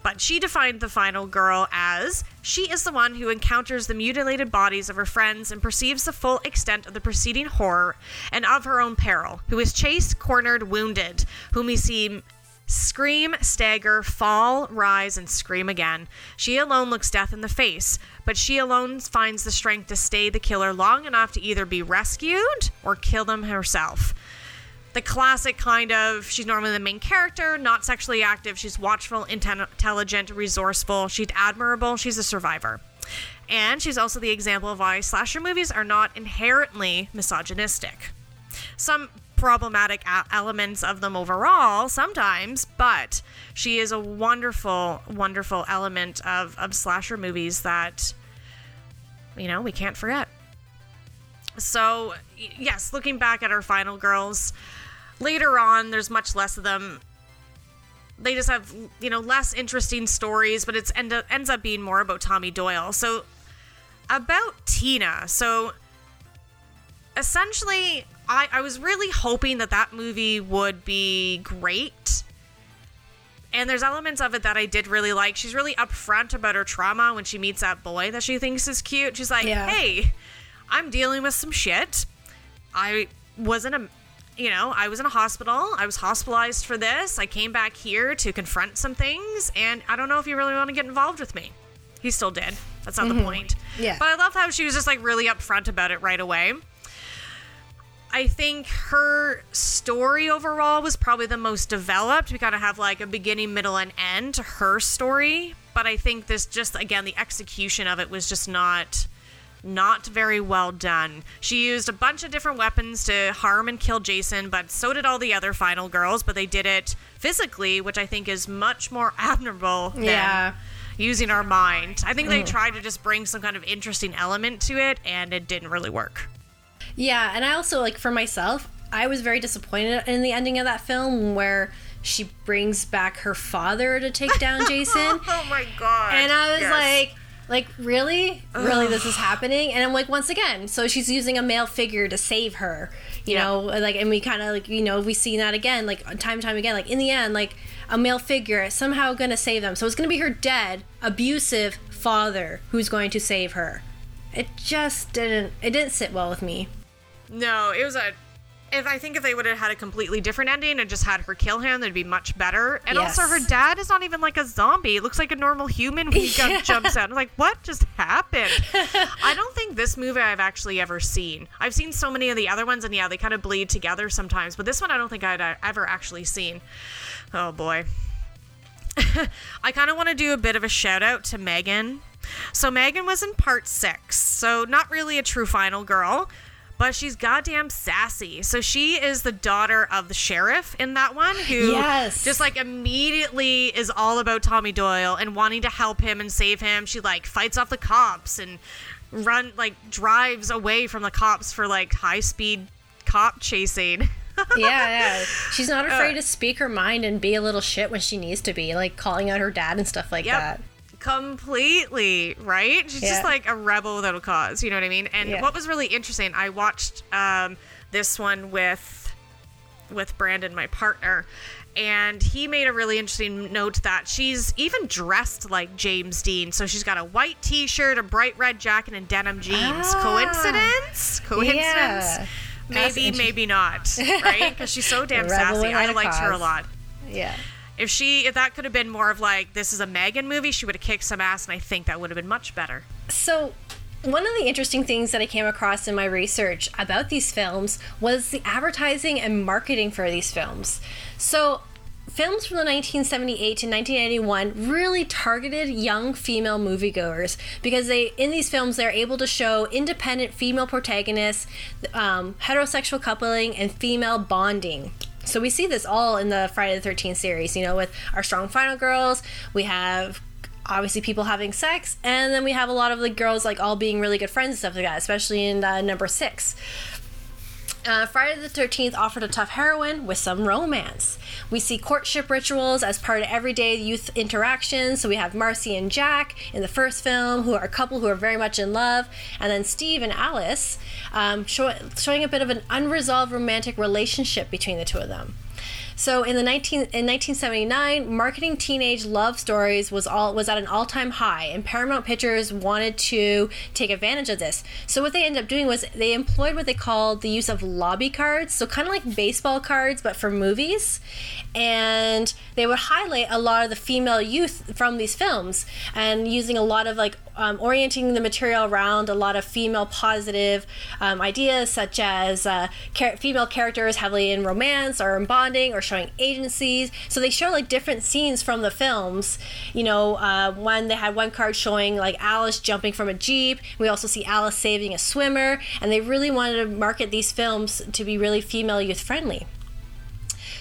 But she defined the final girl as she is the one who encounters the mutilated bodies of her friends and perceives the full extent of the preceding horror and of her own peril, who is chased, cornered, wounded, whom we see Scream, stagger, fall, rise, and scream again. She alone looks death in the face, but she alone finds the strength to stay the killer long enough to either be rescued or kill them herself. The classic kind of she's normally the main character, not sexually active, she's watchful, intelligent, resourceful, she's admirable, she's a survivor. And she's also the example of why slasher movies are not inherently misogynistic some problematic elements of them overall sometimes, but she is a wonderful, wonderful element of, of slasher movies that, you know, we can't forget. So, yes, looking back at our final girls, later on, there's much less of them. They just have, you know, less interesting stories, but it end ends up being more about Tommy Doyle. So, about Tina. So, essentially I, I was really hoping that that movie would be great. And there's elements of it that i did really like. She's really upfront about her trauma when she meets that boy that she thinks is cute. She's like
Yeah.
hey i'm dealing with some shit. I was in a you know i was in a hospital. I was hospitalized for this. I came back here to confront some things and i don't know if you really want to get involved with me. He still did. That's not the mm-hmm. point.
Yeah.
but i love how she was just like really upfront about it right away I think her story overall was probably the most developed. We kind of have like a beginning, middle, and end to her story. But I think this just again the execution of it was just not not very well done. She used a bunch of different weapons to harm and kill Jason, but so did all the other final girls, but they did it physically, which I think is much more <laughs> admirable than
Yeah.
using our mind. I think they mm. tried to just bring some kind of interesting element to it and it didn't really work.
Yeah, and I also like for myself, I was very disappointed in the ending of that film where she brings back her father to take down <laughs> Jason.
Oh my god.
and I was like, like really, really, this is happening. And I'm like, once again, so she's using a male figure to save her, you
Yeah.
know, like, and we kind of like, you know, we see that again, like time and time again, like in the end, like a male figure is somehow going to save them. So it's going to be her dead, abusive father who's going to save her. It just didn't, it didn't sit well with me.
No, it was a. If I think if they would have had a completely different ending and just had her kill him, that'd be much better. And also, her dad is not even like a zombie. It looks like a normal human when he <laughs>
Yeah.
jumps out. I'm like, what just happened? <laughs> I don't think this movie I've actually ever seen. I've seen so many of the other ones, and yeah, they kind of bleed together sometimes. But this one, I don't think I'd uh, ever actually seen. Oh boy. <laughs> I kind of want to do a bit of a shout out to Megan. So Megan was in part six, so not really a true final girl, but she's goddamn sassy. So she is the daughter of the sheriff in that one, who
Yes.
just like immediately is all about Tommy Doyle and wanting to help him and save him. She like fights off the cops and run like drives away from the cops for like high speed cop chasing.
yeah, yeah. She's not <laughs>
Uh.
afraid to speak her mind and be a little shit when she needs to be, like calling out her dad and stuff like
Yep.
that.
Completely, right? She's just like a rebel without a cause, you know what I mean? And
Yeah.
what was really interesting, I watched um, this one with with Brandon, my partner, and he made a really interesting note that she's even dressed like James Dean. So she's got a white T-shirt, a bright red jacket, and denim jeans.
Ah.
Coincidence? Coincidence?
Yeah.
Maybe, maybe not. Right? Because she's so <laughs> damn sassy. I liked her a lot.
Yeah.
If she, if that could have been more of like this is a Megan movie, she would have kicked some ass, and I think that would have been much better.
So, one of the interesting things that I came across in my research about these films was the advertising and marketing for these films. So, films from the 1978 to 1981 really targeted young female moviegoers because they in these films they're able to show independent female protagonists um, heterosexual coupling and female bonding so we see this all in the friday the 13th series you know with our strong final girls. We have obviously people having sex and then we have a lot of the girls like all being really good friends and stuff like that especially in uh, number six uh, Friday the 13th offered a tough heroine with some romance. We see courtship rituals as part of everyday youth interaction. So we have Marcy and Jack in the first film, who are a couple who are very much in love, and then Steve and Alice, um, show, showing a bit of an unresolved romantic relationship between the two of them. So in the 19 in 1979, marketing teenage love stories was all was at an all-time high, and Paramount Pictures wanted to take advantage of this. So what they ended up doing was they employed what they called the use of lobby cards, so kind of like baseball cards but for movies, and they would highlight a lot of the female youth from these films, and using a lot of like um, orienting the material around a lot of female positive um, ideas, such as uh, female characters heavily in romance or in bonding or showing agencies. So they show like different scenes from the films. You know, uh, one they had one card showing like Alice jumping from a jeep. We also see Alice saving a swimmer, and they really wanted to market these films to be really female youth friendly.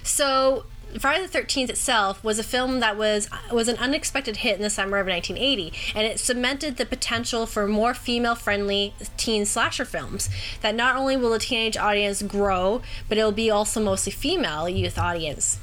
So Friday the 13th itself was a film that was was an unexpected hit in the summer of 1980 and it cemented the potential for more female friendly teen slasher films that not only will the teenage audience grow but it'll be also mostly female youth audience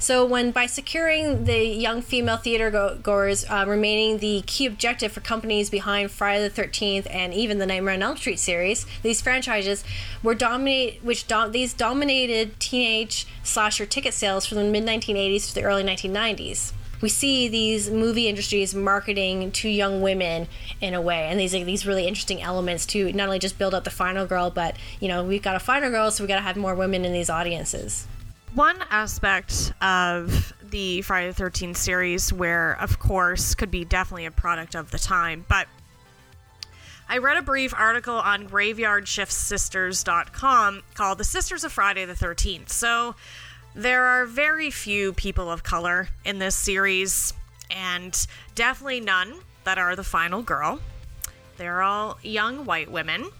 so, when by securing the young female theater go- goers uh, remaining the key objective for companies behind Friday the 13th and even the Nightmare on Elm Street series, these franchises were dominate, which these dominated teenage slasher ticket sales from the mid 1980s to the early 1990s. We see these movie industries marketing to young women in a way, and these are these really interesting elements to not only just build up the final girl, but you know we've got a final girl, so we got to have more women in these audiences.
One aspect of the Friday the 13th series, where of course could be definitely a product of the time, but I read a brief article on graveyardshiftsisters.com called The Sisters of Friday the 13th. So there are very few people of color in this series, and definitely none that are the final girl. They're all young white women.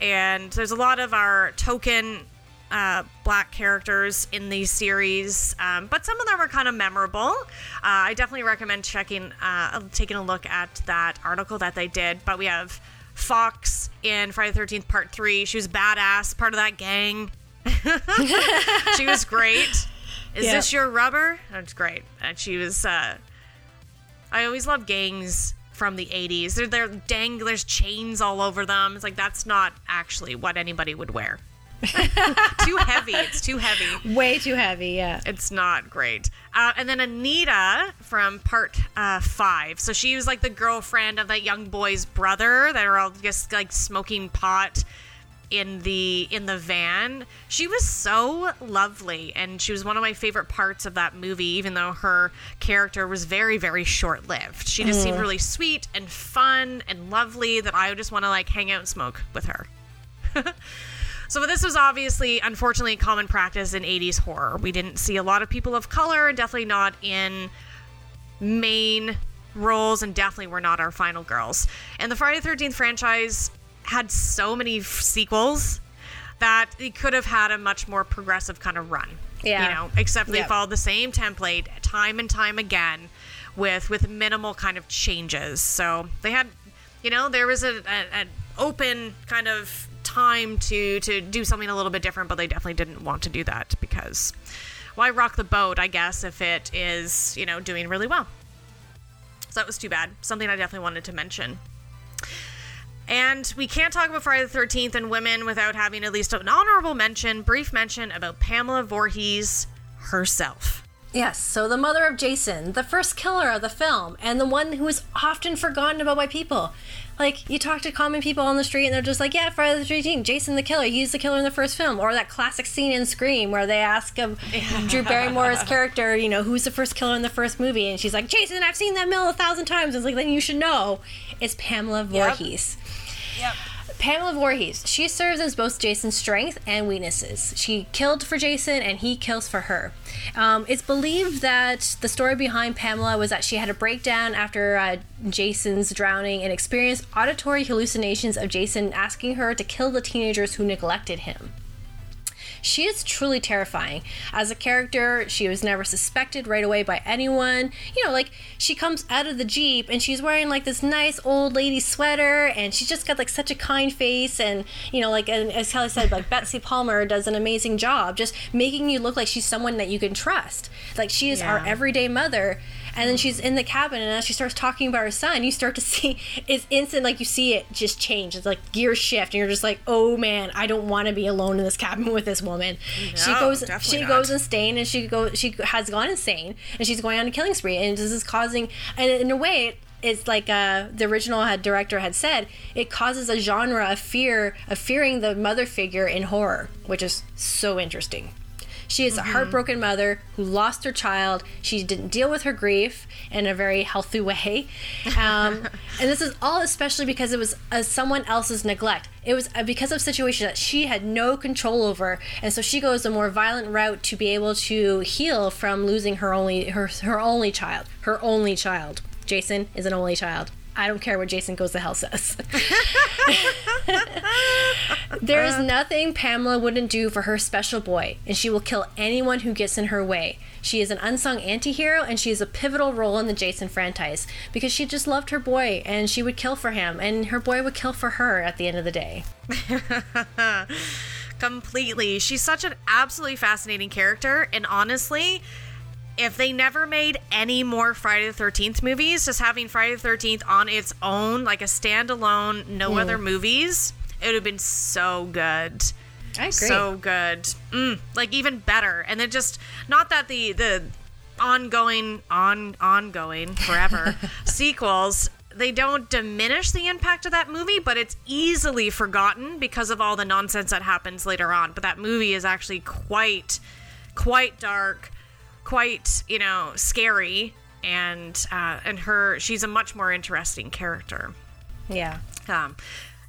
And there's a lot of our token uh, black characters in these series, um, but some of them are kind of memorable. Uh, I definitely recommend checking, uh, taking a look at that article that they did. But we have Fox in Friday the 13th Part 3. She was badass, part of that gang. <laughs> she was great. Is
Yeah.
this your rubber? That's great. And she was. Uh, I always love gangs from the 80s. They're, they're dang, there's chains all over them. It's like that's not actually what anybody would wear. <laughs> too heavy. It's too heavy.
Way too heavy, yeah.
It's not great. Uh, and then Anita from part uh, five. So she was like the girlfriend of that young boy's brother. They were all just like smoking pot in the in the van. She was so lovely, and she was one of my favorite parts of that movie. Even though her character was very very short lived, she just seemed really sweet and fun and lovely. That I would just want to like hang out and smoke with her. <laughs> So this was obviously, unfortunately, common practice in 80s horror. We didn't see a lot of people of color, definitely not in main roles, and definitely were not our final girls. And the Friday the 13th franchise had so many f- sequels that it could have had a much more progressive kind of run.
Yeah.
You know, except they
Yep.
followed the same template time and time again with with minimal kind of changes. So they had, you know, there was an open kind of time to to do something a little bit different, but they definitely didn't want to do that because why rock the boat? I guess if it is you know doing really well. So that was too bad. Something I definitely wanted to mention. And we can't talk about Friday the 13th and women without having at least an honorable mention, brief mention about Pamela Voorhees herself.
Yes, so the mother of Jason, the first killer of the film, and the one who is often forgotten about by people. Like, you talk to common people on the street and they're just like, yeah, Friday the 13th, Jason the killer, he's the killer in the first film. Or that classic scene in Scream where they ask of Drew Barrymore's character, you know, who's the first killer in the first movie? And she's like, Jason, I've seen that mill a thousand times. It's like, then you should know. It's Pamela Voorhees.
Yep.
Pamela Voorhees, she serves as both Jason's strength and weaknesses. She killed for Jason and he kills for her. Um, it's believed that the story behind Pamela was that she had a breakdown after uh, Jason's drowning and experienced auditory hallucinations of Jason asking her to kill the teenagers who neglected him. She is truly terrifying. As a character, she was never suspected right away by anyone. You know, like she comes out of the Jeep and she's wearing like this nice old lady sweater and she's just got like such a kind face and you know, like and as Kelly said, like Betsy Palmer does an amazing job just making you look like she's someone that you can trust. Like she is our everyday mother and then she's in the cabin and as she starts talking about her son you start to see it's instant like you see it just change. It's like gear shift and you're just like oh man i don't want to be alone in this cabin with this woman. She goes she
not.
goes insane and she goes she has gone insane and she's going on a killing spree and this is causing and in a way it's like uh, the original had, director had said it causes a genre of fear of fearing the mother figure in horror which is so interesting she is a heartbroken mother who lost her child. She didn't deal with her grief in a very healthy way. Um, <laughs> and this is all especially because it was uh, someone else's neglect. It was uh, because of a situation that she had no control over. And so she goes a more violent route to be able to heal from losing her only her, her only child. Her only child. Jason is an only child. I don't care what Jason Goes to Hell says. <laughs> There is uh. nothing Pamela wouldn't do for her special boy, and she will kill anyone who gets in her way. She is an unsung anti-hero, and she is a pivotal role in the Jason franchise because she just loved her boy, and she would kill for him, and her boy would kill for her at the end of the day. <laughs>
Completely. She's such an absolutely fascinating character. And honestly, if they never made any more Friday the 13th movies, just having Friday the 13th on its own, like a standalone, no other movies, it would have been so good.
I agree.
So good. Mm, like even better. And then just not that the the ongoing on ongoing forever <laughs> sequels they don't diminish the impact of that movie, but it's easily forgotten because of all the nonsense that happens later on. But that movie is actually quite quite dark, quite, you know, scary and uh, and her she's a much more interesting character.
yeah.
Um,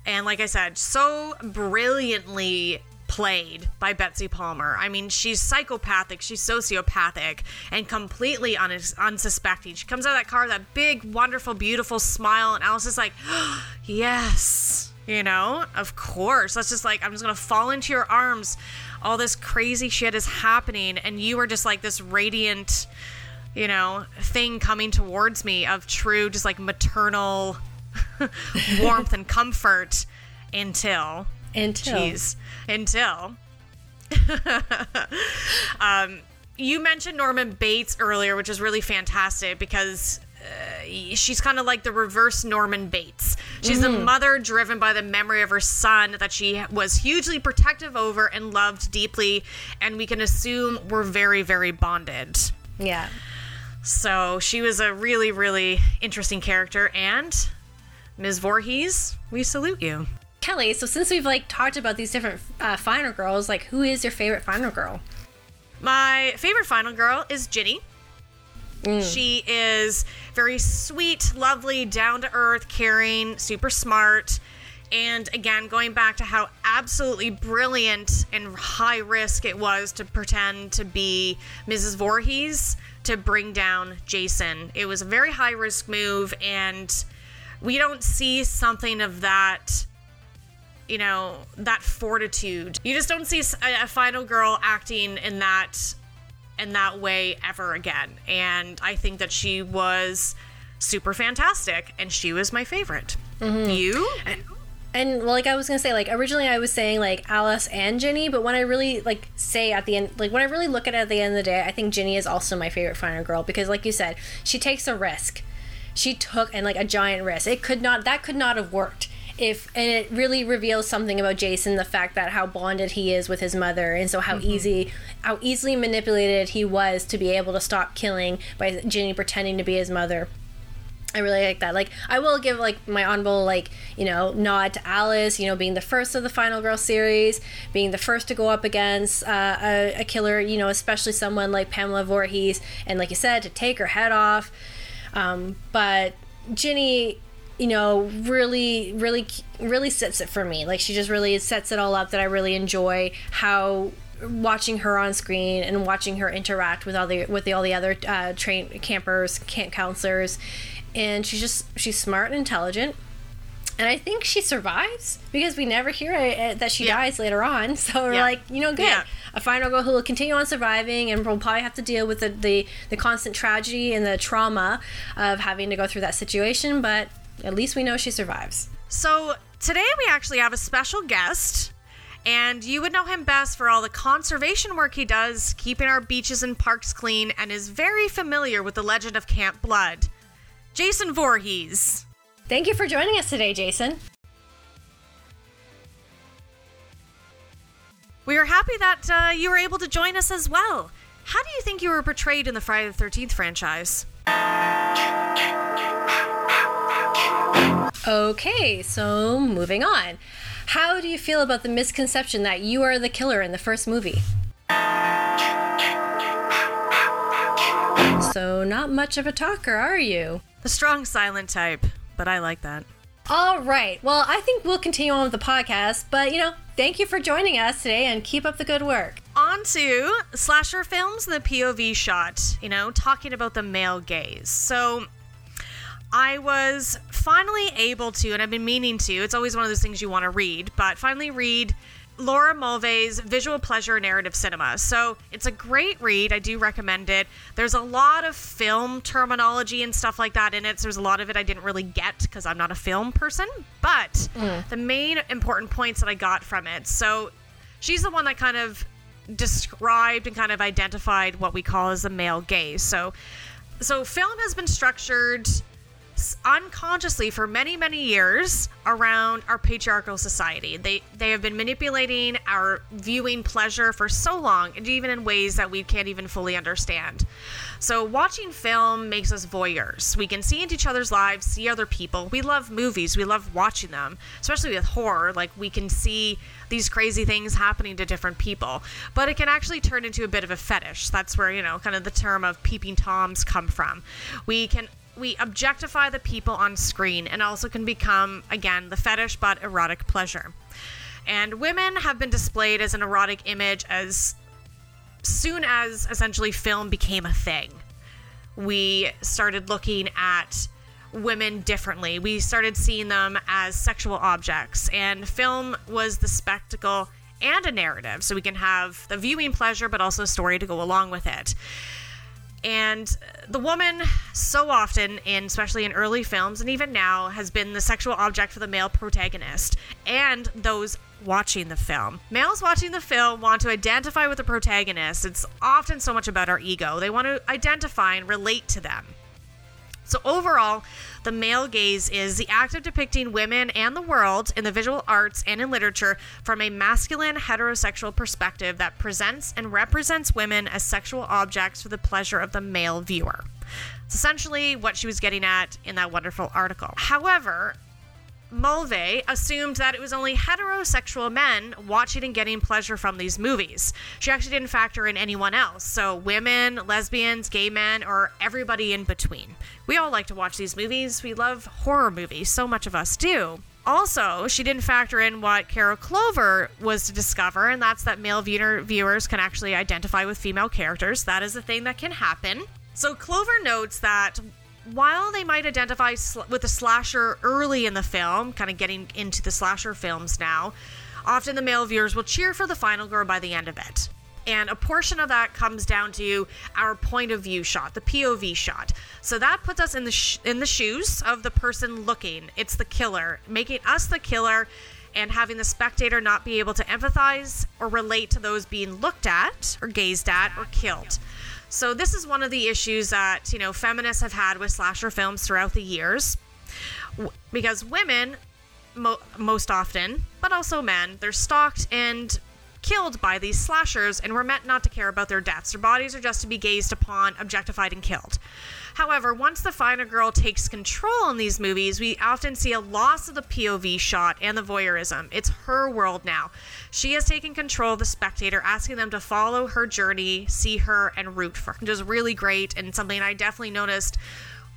and like I said, so brilliantly played by Betsy Palmer. I mean, she's psychopathic, she's sociopathic, and completely un- unsuspecting. She comes out of that car with that big, wonderful, beautiful smile, and Alice is like, <gasps> yes. You know, of course. That's just like, I'm just going to fall into your arms. All this crazy shit is happening, and you are just like this radiant, you know, thing coming towards me of true, just like maternal <laughs> warmth and comfort until
Until.
jeez until. <laughs> Um you mentioned Norman Bates earlier which is really fantastic because uh, she's kind of like the reverse Norman Bates. She's a mother driven by the memory of her son that she was hugely protective over and loved deeply, and we can assume were very, very bonded.
yeah.
So she was a really, really interesting character. And Ms. Voorhees, we salute you.
Kelly, so since we've like talked about these different uh, final girls, like who is your favorite final girl?
My favorite final girl is Ginny. Mm. She is very sweet, lovely, down to earth, caring, super smart. And again, going back to how absolutely brilliant and high risk it was to pretend to be Mrs. Voorhees to bring down Jason. It was a very high risk move, and we don't see something of that you know that fortitude you just don't see a final girl acting in that in that way ever again and i think that she was super fantastic and she was my favorite mm-hmm. you
And well, like I was gonna say, like originally I was saying like Alice and Ginny, but when I really like say at the end, like when I really look at it at the end of the day, I think Ginny is also my favorite final girl because, like you said, she takes a risk. She took and like a giant risk. It could not that could not have worked. If and it really reveals something about Jason, the fact that how bonded he is with his mother, and so how easy, how easily manipulated he was to be able to stop killing by Ginny pretending to be his mother. I really like that. Like, I will give like my honorable like you know nod to Alice. You know, being the first of the Final Girl series, being the first to go up against uh, a, a killer. You know, especially someone like Pamela Voorhees, and like you said, to take her head off. Um, but Ginny, you know, really, really, really sets it for me. Like, she just really sets it all up that I really enjoy how watching her on screen and watching her interact with all the with the, all the other uh, train campers, camp counselors, and she's just she's smart and intelligent. And I think she survives because we never hear it, that she
Yeah.
dies later on. <laughs> So we're
Yeah.
like, you know, good.
Yeah.
A final girl who will continue on surviving and will probably have to deal with the, the, the constant tragedy and the trauma of having to go through that situation. But at least we know she survives.
So today we actually have a special guest, and you would know him best for all the conservation work he does, keeping our beaches and parks clean, and is very familiar with the legend of Camp Blood. Jason Voorhees.
Thank you for joining us today, Jason.
We are happy that uh, you were able to join us as well. How do you think you were portrayed in the Friday the 13th franchise? <laughs>
Okay, so moving on. How do you feel about the misconception that you are the killer in the first movie? So, not much of a talker, are you?
The strong silent type, but I like that.
All right. Well, I think we'll continue on with the podcast, but you know, thank you for joining us today and keep up the good work.
On to slasher films the POV shot, you know, talking about the male gaze. So I was finally able to, and I've been meaning to, it's always one of those things you want to read, but finally read Laura Mulvey's Visual Pleasure Narrative Cinema. So it's a great read. I do recommend it. There's a lot of film terminology and stuff like that in it. So there's a lot of it I didn't really get because I'm not a film person, but mm. the main important points that I got from it. So she's the one that kind of described and kind of identified what we call as the male gaze. So so film has been structured unconsciously for many many years around our patriarchal society. They they have been manipulating our viewing pleasure for so long and even in ways that we can't even fully understand. So watching film makes us voyeurs. We can see into each other's lives see other people. We love movies. We love watching them especially with horror. Like we can see these crazy things happening to different people. But it can actually turn into a bit of a fetish. That's where you know kind of the term of peeping toms come from. We can we objectify the people on screen and also can become again the fetish but erotic pleasure and women have been displayed as an erotic image as soon as essentially film became a thing we started looking at women differently. We started seeing them as sexual objects, and film was the spectacle and a narrative. So we can have the viewing pleasure, but also a story to go along with it. And the woman, so often, in especially in early films and even now, has been the sexual object for the male protagonist and those watching the film. Males watching the film want to identify with the protagonist. It's often so much about our ego. They want to identify and relate to them. So, overall, the male gaze is the act of depicting women and the world in the visual arts and in literature from a masculine heterosexual perspective that presents and represents women as sexual objects for the pleasure of the male viewer. It's essentially what she was getting at in that wonderful article. However, Mulvey assumed that it was only heterosexual men watching and getting pleasure from these movies. She actually didn't factor in anyone else. So, women, lesbians, gay men, or everybody in between. We all like to watch these movies. We love horror movies. So much of us do. Also, she didn't factor in what Carol Clover was to discover, and that's that male viewer, viewers can actually identify with female characters. That is a thing that can happen. So, Clover notes that while they might identify sl- with the slasher early in the film, kind of getting into the slasher films now, often the male viewers will cheer for the final girl by the end of it. And a portion of that comes down to our point of view shot, the POV shot. So that puts us in the sh- in the shoes of the person looking. It's the killer, making us the killer and having the spectator not be able to empathize or relate to those being looked at or gazed at or killed. So this is one of the issues that, you know, feminists have had with slasher films throughout the years. Because women mo- most often, but also men, they're stalked and killed by these slashers and we're meant not to care about their deaths. Their bodies are just to be gazed upon, objectified, and killed. However, once the final girl takes control in these movies, we often see a loss of the POV shot and the voyeurism. It's her world now. She has taken control of the spectator, asking them to follow her journey, see her, and root for her. Which is really great and something I definitely noticed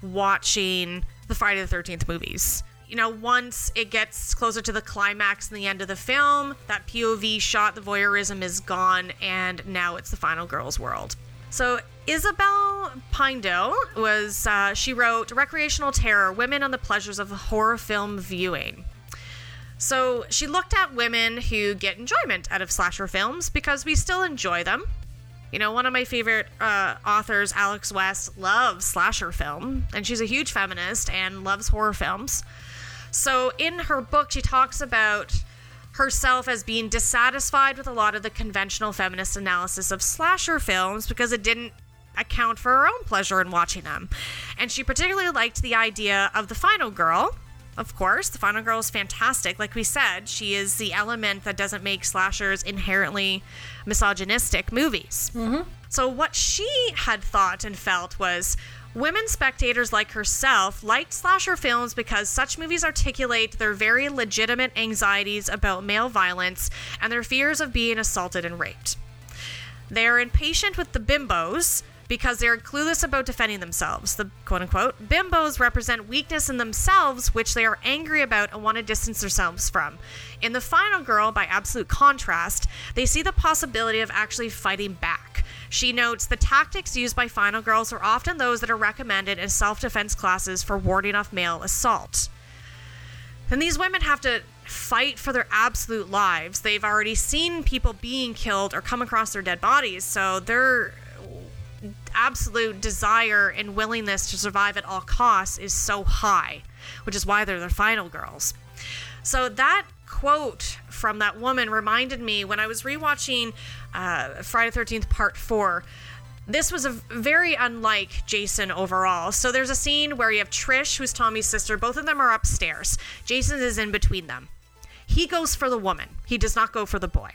watching the Friday the 13th movies. You know, once it gets closer to the climax and the end of the film, that POV shot, the voyeurism is gone, and now it's the final girl's world. So, Isabel Pinedo was, uh, she wrote Recreational Terror Women on the Pleasures of Horror Film Viewing. So, she looked at women who get enjoyment out of slasher films because we still enjoy them. You know, one of my favorite uh, authors, Alex West, loves slasher film, and she's a huge feminist and loves horror films. So, in her book, she talks about herself as being dissatisfied with a lot of the conventional feminist analysis of slasher films because it didn't account for her own pleasure in watching them. And she particularly liked the idea of the final girl. Of course, the final girl is fantastic. Like we said, she is the element that doesn't make slashers inherently misogynistic movies. Mm-hmm. So, what she had thought and felt was women spectators like herself liked slasher films because such movies articulate their very legitimate anxieties about male violence and their fears of being assaulted and raped. They are impatient with the bimbos because they are clueless about defending themselves. The quote unquote bimbos represent weakness in themselves, which they are angry about and want to distance themselves from. In The Final Girl, by absolute contrast, they see the possibility of actually fighting back. She notes the tactics used by final girls are often those that are recommended in self defense classes for warding off male assault. Then these women have to fight for their absolute lives. They've already seen people being killed or come across their dead bodies, so their absolute desire and willingness to survive at all costs is so high, which is why they're the final girls. So that quote from that woman reminded me when I was rewatching uh, Friday Thirteenth Part Four. This was a very unlike Jason overall. So there's a scene where you have Trish, who's Tommy's sister. Both of them are upstairs. Jason is in between them. He goes for the woman. He does not go for the boy.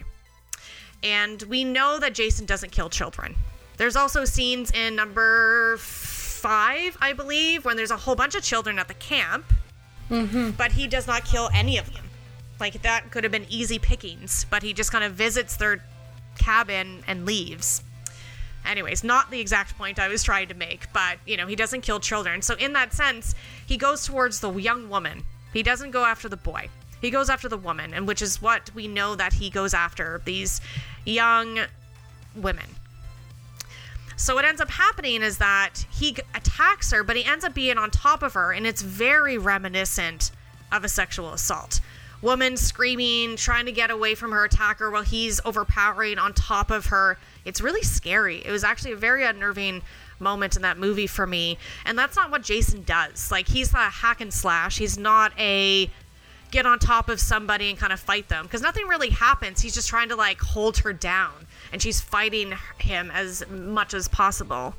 And we know that Jason doesn't kill children. There's also scenes in number five, I believe, when there's a whole bunch of children at the camp, mm-hmm. but he does not kill any of them. Like that could have been easy pickings, but he just kind of visits their cabin and leaves. Anyways, not the exact point I was trying to make, but you know, he doesn't kill children. So in that sense, he goes towards the young woman. He doesn't go after the boy. He goes after the woman, and which is what we know that he goes after these young women. So what ends up happening is that he attacks her, but he ends up being on top of her, and it's very reminiscent of a sexual assault. Woman screaming, trying to get away from her attacker while he's overpowering on top of her. It's really scary. It was actually a very unnerving moment in that movie for me. And that's not what Jason does. Like, he's a hack and slash. He's not a get on top of somebody and kind of fight them because nothing really happens. He's just trying to like hold her down and she's fighting him as much as possible.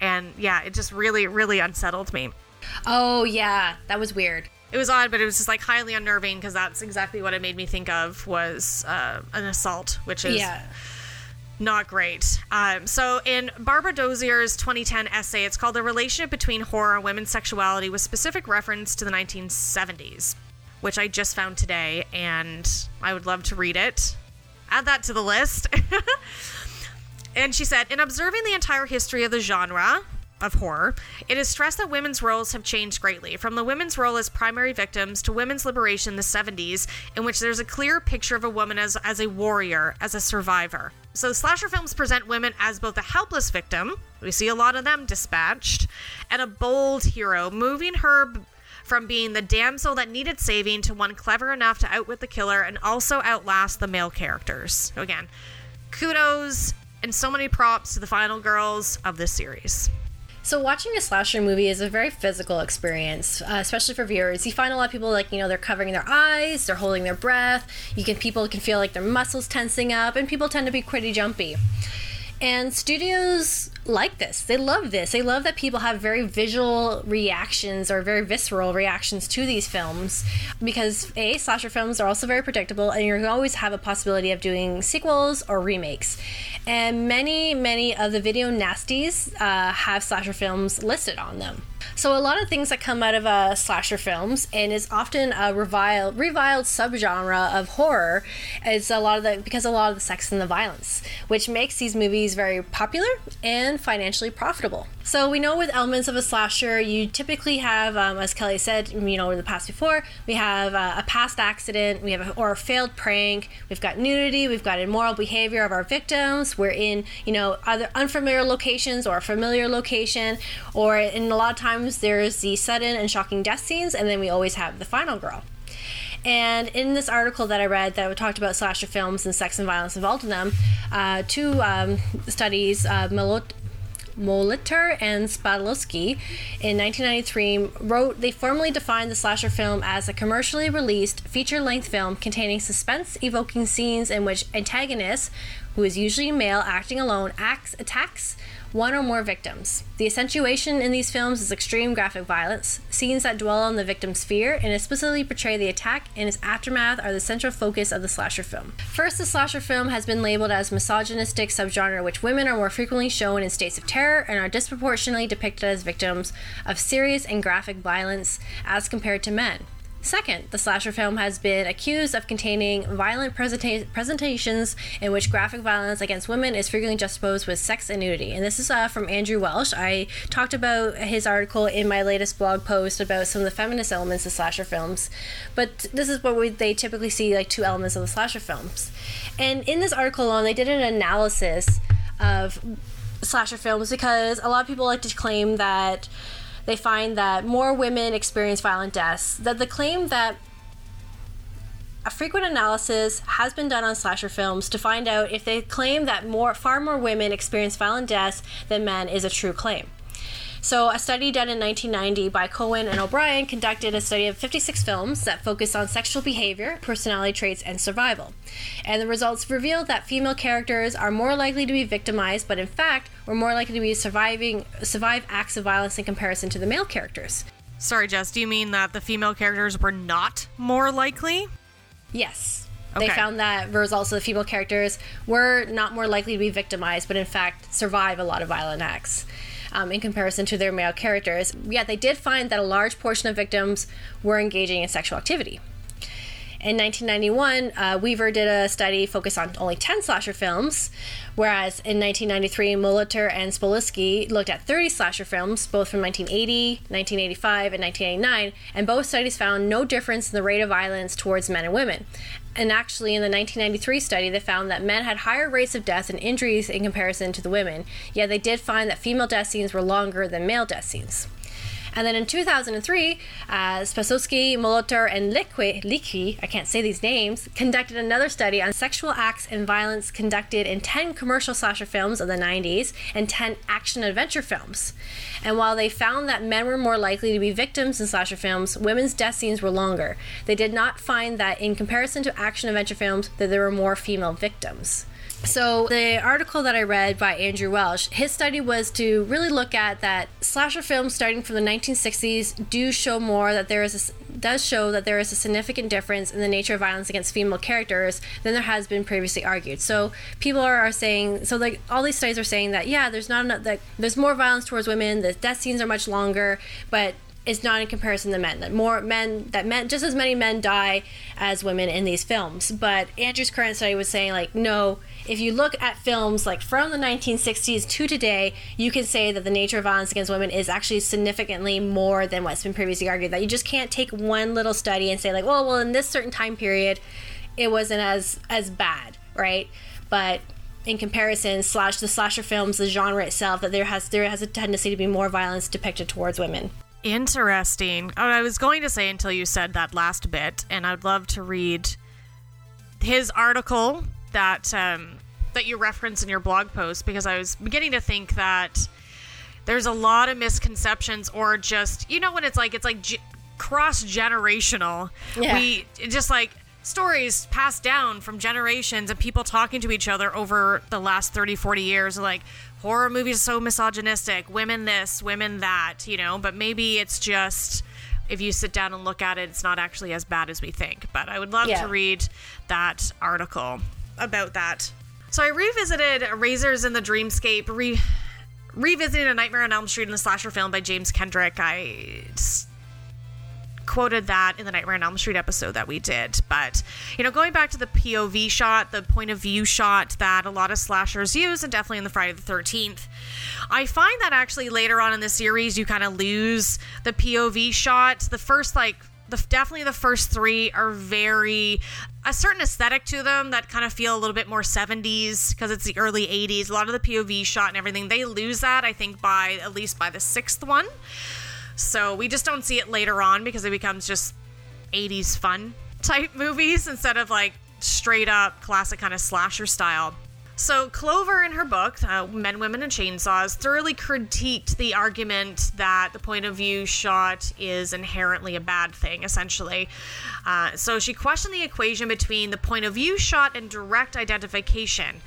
And yeah, it just really, really unsettled me.
Oh yeah, that was weird.
It was odd, but it was just like highly unnerving because that's exactly what it made me think of was uh, an assault, which is
Yeah.
not great. Um, so, in Barbara Dozier's 2010 essay, it's called The Relationship Between Horror and Women's Sexuality with specific reference to the 1970s, which I just found today, and I would love to read it. Add that to the list. <laughs> and she said, In observing the entire history of the genre, of horror, it is stressed that women's roles have changed greatly, from the women's role as primary victims to women's liberation in the 70s, in which there's a clear picture of a woman as, as a warrior, as a survivor. So, slasher films present women as both a helpless victim, we see a lot of them dispatched, and a bold hero, moving her from being the damsel that needed saving to one clever enough to outwit the killer and also outlast the male characters. So, again, kudos and so many props to the final girls of this series.
So watching a slasher movie is a very physical experience, uh, especially for viewers. You find a lot of people like you know they're covering their eyes, they're holding their breath. You can people can feel like their muscles tensing up, and people tend to be pretty jumpy. And studios like this. They love this. They love that people have very visual reactions or very visceral reactions to these films because A, slasher films are also very predictable and you always have a possibility of doing sequels or remakes. And many, many of the video nasties uh, have slasher films listed on them. So a lot of things that come out of uh, slasher films and is often a reviled, reviled subgenre of horror is a lot of the because a lot of the sex and the violence, which makes these movies very popular and financially profitable. So we know with elements of a slasher, you typically have, um, as Kelly said, you know, in the past before, we have uh, a past accident, we have a, or a failed prank, we've got nudity, we've got immoral behavior of our victims, we're in, you know, either unfamiliar locations or a familiar location, or in a lot of times there's the sudden and shocking death scenes, and then we always have the final girl. And in this article that I read that talked about slasher films and sex and violence involved in them, uh, two um, studies, uh, Milot- Molitor and Spadlowski in 1993 wrote they formally defined the slasher film as a commercially released feature-length film containing suspense-evoking scenes in which antagonist, who is usually male acting alone, acts attacks one or more victims. The accentuation in these films is extreme graphic violence. Scenes that dwell on the victim's fear and explicitly portray the attack and its aftermath are the central focus of the slasher film. First, the slasher film has been labeled as misogynistic subgenre, which women are more frequently shown in states of terror and are disproportionately depicted as victims of serious and graphic violence as compared to men. Second, the slasher film has been accused of containing violent presenta- presentations in which graphic violence against women is frequently juxtaposed with sex and nudity. And this is uh, from Andrew Welsh. I talked about his article in my latest blog post about some of the feminist elements of slasher films. But this is what we, they typically see like two elements of the slasher films. And in this article alone, they did an analysis of slasher films because a lot of people like to claim that they find that more women experience violent deaths. That the claim that a frequent analysis has been done on slasher films to find out if they claim that more far more women experience violent deaths than men is a true claim. So, a study done in 1990 by Cowan and O'Brien conducted a study of 56 films that focused on sexual behavior, personality traits, and survival. And the results revealed that female characters are more likely to be victimized, but in fact, were more likely to be surviving survive acts of violence in comparison to the male characters.
Sorry, Jess, do you mean that the female characters were not more likely?
Yes. They found that the results of the female characters were not more likely to be victimized, but in fact survive a lot of violent acts. Um, in comparison to their male characters. Yet they did find that a large portion of victims were engaging in sexual activity. In 1991, uh, Weaver did a study focused on only 10 slasher films, whereas in 1993, Molitor and Sapolsky looked at 30 slasher films, both from 1980, 1985, and 1989, and both studies found no difference in the rate of violence towards men and women. And actually, in the 1993 study, they found that men had higher rates of death and injuries in comparison to the women, yet they did find that female death scenes were longer than male death scenes. And then in 2003, uh, Spasowski, Molitor, and Liqui, Liqui, I can't say these names, conducted another study on sexual acts and violence conducted in 10 commercial slasher films of the 90s and 10 action adventure films. And while they found that men were more likely to be victims in slasher films, women's death scenes were longer. They did not find that in comparison to action adventure films that there were more female victims. So the article that I read by Andrew Welsh, his study was to really look at that slasher films starting from the 1960s do show more that there is a, does show that there is a significant difference in the nature of violence against female characters than there has been previously argued. So people are, are saying so like all these studies are saying that yeah, there's not enough that there's more violence towards women, the death scenes are much longer, but it's not in comparison to men. That more men that men just as many men die as women in these films. But Andrew's current study was saying like no, if you look at films like from the 1960s to today, you can say that the nature of violence against women is actually significantly more than what's been previously argued. That you just can't take one little study and say like, well, well, in this certain time period, it wasn't as as bad, right? But in comparison, slash the slasher films, the genre itself, that there has there has a tendency to be more violence depicted towards women.
Interesting. Oh, I was going to say until you said that last bit, and I'd love to read his article that um, that you reference in your blog post because I was beginning to think that there's a lot of misconceptions or just you know when it's like it's like g- cross generational.
Yeah.
We just like stories passed down from generations and people talking to each other over the last 30, 40 years. Like, horror movies are so misogynistic, women this, women that, you know, but maybe it's just. If you sit down and look at it, it's not actually as bad as we think. But I would love
Yeah.
to read that article about that. So I revisited Razors in the Dreamscape, re- revisiting A Nightmare on Elm Street in the slasher film by James Kendrick. I quoted that in the Nightmare on Elm Street episode that we did. But, you know, going back to the POV shot, the point of view shot that a lot of slashers use, and definitely in the Friday the 13th, I find that actually later on in the series, you kind of lose the POV shot. The first, like, the, definitely the first three are very a certain aesthetic to them that kind of feel a little bit more 70s because it's the early 80s a lot of the pov shot and everything they lose that i think by at least by the sixth one so we just don't see it later on because it becomes just 80s fun type <laughs> movies instead of like straight up classic kind of slasher style. So Clover, in her book, uh, Men, Women, and Chainsaws, thoroughly critiqued the argument that the point of view shot is inherently a bad thing, essentially. Uh, so she questioned the equation between the point of view shot and direct identification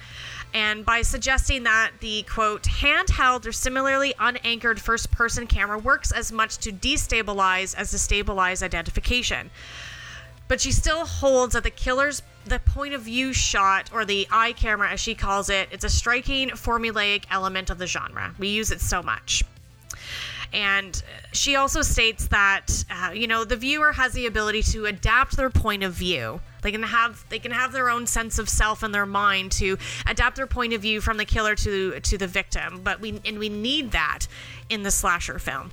and by suggesting that the quote handheld or similarly unanchored first person camera works as much to destabilize as to stabilize identification but she still holds that the killer's the point of view shot or the eye camera as she calls it it's a striking formulaic element of the genre. We use it so much. And she also states that uh, you know the viewer has the ability to adapt their point of view. They can have they can have their own sense of self in their mind to adapt their point of view from the killer to to the victim. But we and we need that in the slasher film.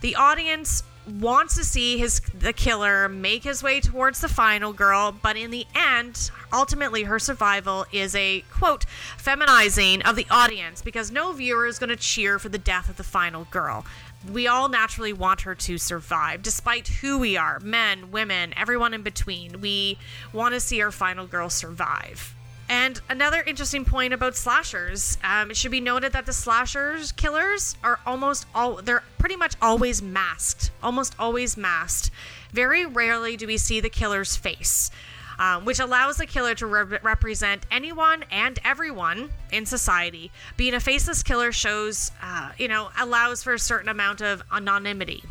The audience wants to see his the killer make his way towards the final girl but in the end ultimately her survival is a quote feminizing of the audience because no viewer is going to cheer for the death of the final girl. We all naturally want her to survive despite who we are men women everyone in between. We want to see our final girl survive and another interesting point about slashers, um, it should be noted that the slashers killers are almost all they're pretty much always masked, almost always masked. Very rarely do we see the killer's face, um, which allows the killer to re- represent anyone and everyone in society. Being a faceless killer shows, uh, you know, allows for a certain amount of anonymity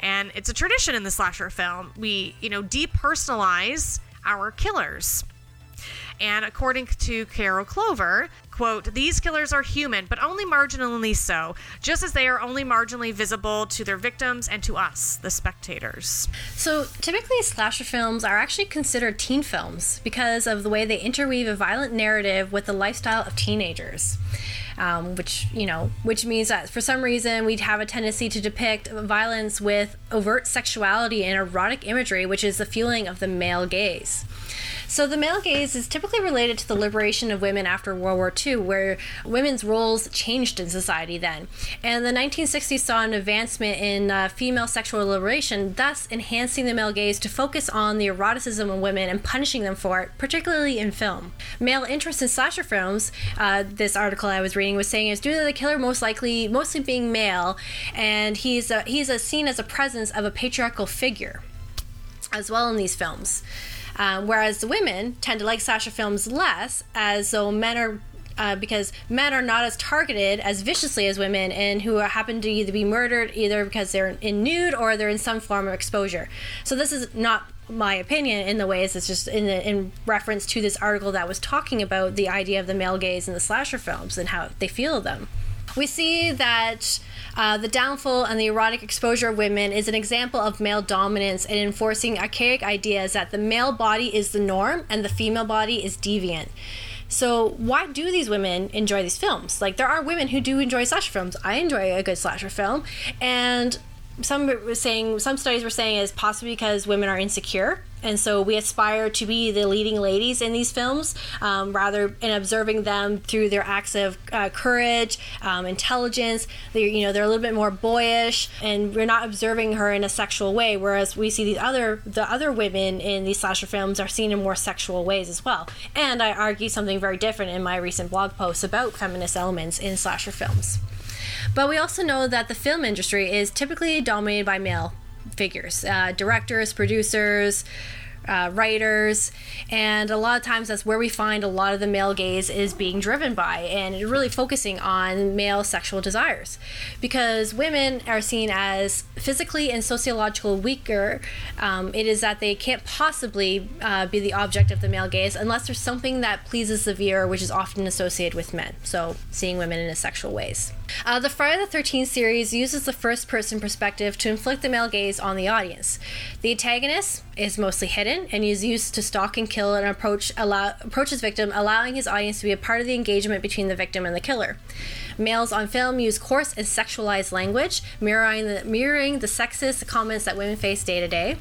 and it's a tradition in the slasher film. We, you know, depersonalize our killers. And according to Carol Clover, quote, these killers are human, but only marginally so, just as they are only marginally visible to their victims and to us, the spectators.
So typically, slasher films are actually considered teen films because of the way they interweave a violent narrative with the lifestyle of teenagers. Um, which you know, which means that for some reason we'd have a tendency to depict violence with overt sexuality and erotic imagery, which is the fueling of the male gaze. So the male gaze is typically related to the liberation of women after World War II, where women's roles changed in society then. And the 1960s saw an advancement in uh, female sexual liberation, thus enhancing the male gaze to focus on the eroticism of women and punishing them for it, particularly in film. Male interest in slasher films, uh, this article I was reading was saying, is due to the killer most likely, mostly being male, and he's a, he's a, seen as a presence of a patriarchal figure as well in these films. Um, whereas the women tend to like slasher films less, as though men are. Uh, because men are not as targeted as viciously as women, and who happen to either be murdered either because they're in nude or they're in some form of exposure. So this is not my opinion in the ways it's just in the, in reference to this article that was talking about the idea of the male gaze in the slasher films and how they feel them. We see that uh, the downfall and the erotic exposure of women is an example of male dominance and enforcing archaic ideas that the male body is the norm and the female body is deviant. So, why do these women enjoy these films? Like, there are women who do enjoy slasher films. I enjoy a good slasher film, and some were saying some studies were saying is possibly because women are insecure. And so we aspire to be the leading ladies in these films um, rather in observing them through their acts of uh, courage um, intelligence. They're, you know they're a little bit more boyish and we're not observing her in a sexual way whereas we see these other the other women in these slasher films are seen in more sexual ways as well. And i argue something very different in my recent blog posts about feminist elements in slasher films but we also know that the film industry is typically dominated by male figures uh, directors, producers, uh, writers, and a lot of times that's where we find a lot of the male gaze is being driven by, and really focusing on male sexual desires, because women are seen as physically and sociological weaker. Um, it is that they can't possibly uh, be the object of the male gaze unless there's something that pleases the viewer, which is often associated with men. So seeing women in a sexual ways. Uh, the Friday the 13th series uses the first person perspective to inflict the male gaze on the audience. The antagonist is mostly hidden and is used to stalk and kill and approach, allow, his victim, allowing his audience to be a part of the engagement between the victim and the killer. Males on film use coarse and sexualized language, mirroring the, mirroring the sexist comments that women face day to day.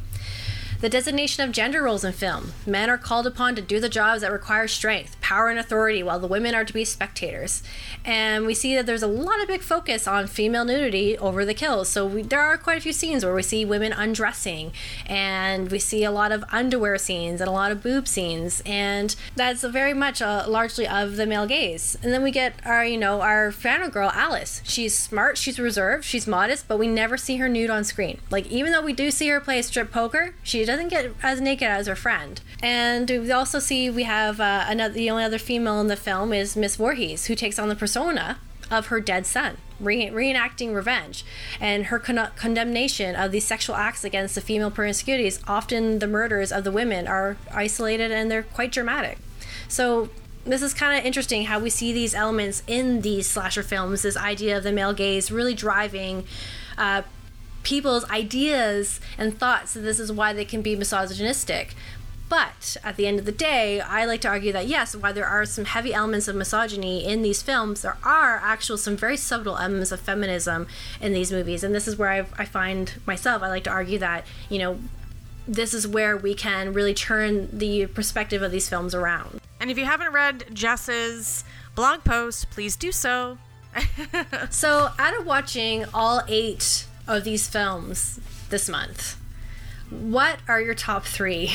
The designation of gender roles in film. Men are called upon to do the jobs that require strength, power, and authority, while the women are to be spectators. And we see that there's a lot of big focus on female nudity over the kills. So we, there are quite a few scenes where we see women undressing, and we see a lot of underwear scenes and a lot of boob scenes, and that's very much uh, largely of the male gaze. And then we get our, you know, our final girl Alice. She's smart, she's reserved, she's modest, but we never see her nude on screen. Like even though we do see her play strip poker, she doesn't get as naked as her friend. And we also see we have uh, another. The only other female in the film is Miss Voorhees, who takes on the persona of her dead son, re- reenacting revenge, and her con- condemnation of these sexual acts against the female promiscuities. Often, the murders of the women are isolated and they're quite dramatic. So this is kind of interesting how we see these elements in these slasher films. This idea of the male gaze really driving. Uh, people's ideas and thoughts that this is why they can be misogynistic. But at the end of the day, I like to argue that yes, while there are some heavy elements of misogyny in these films, there are actual some very subtle elements of feminism in these movies. And this is where I, I find myself, I like to argue that, you know, this is where we can really turn the perspective of these films around.
And if you haven't read Jess's blog post, please do so. <laughs>
So, out of watching all eight of these films this month, what are your top three?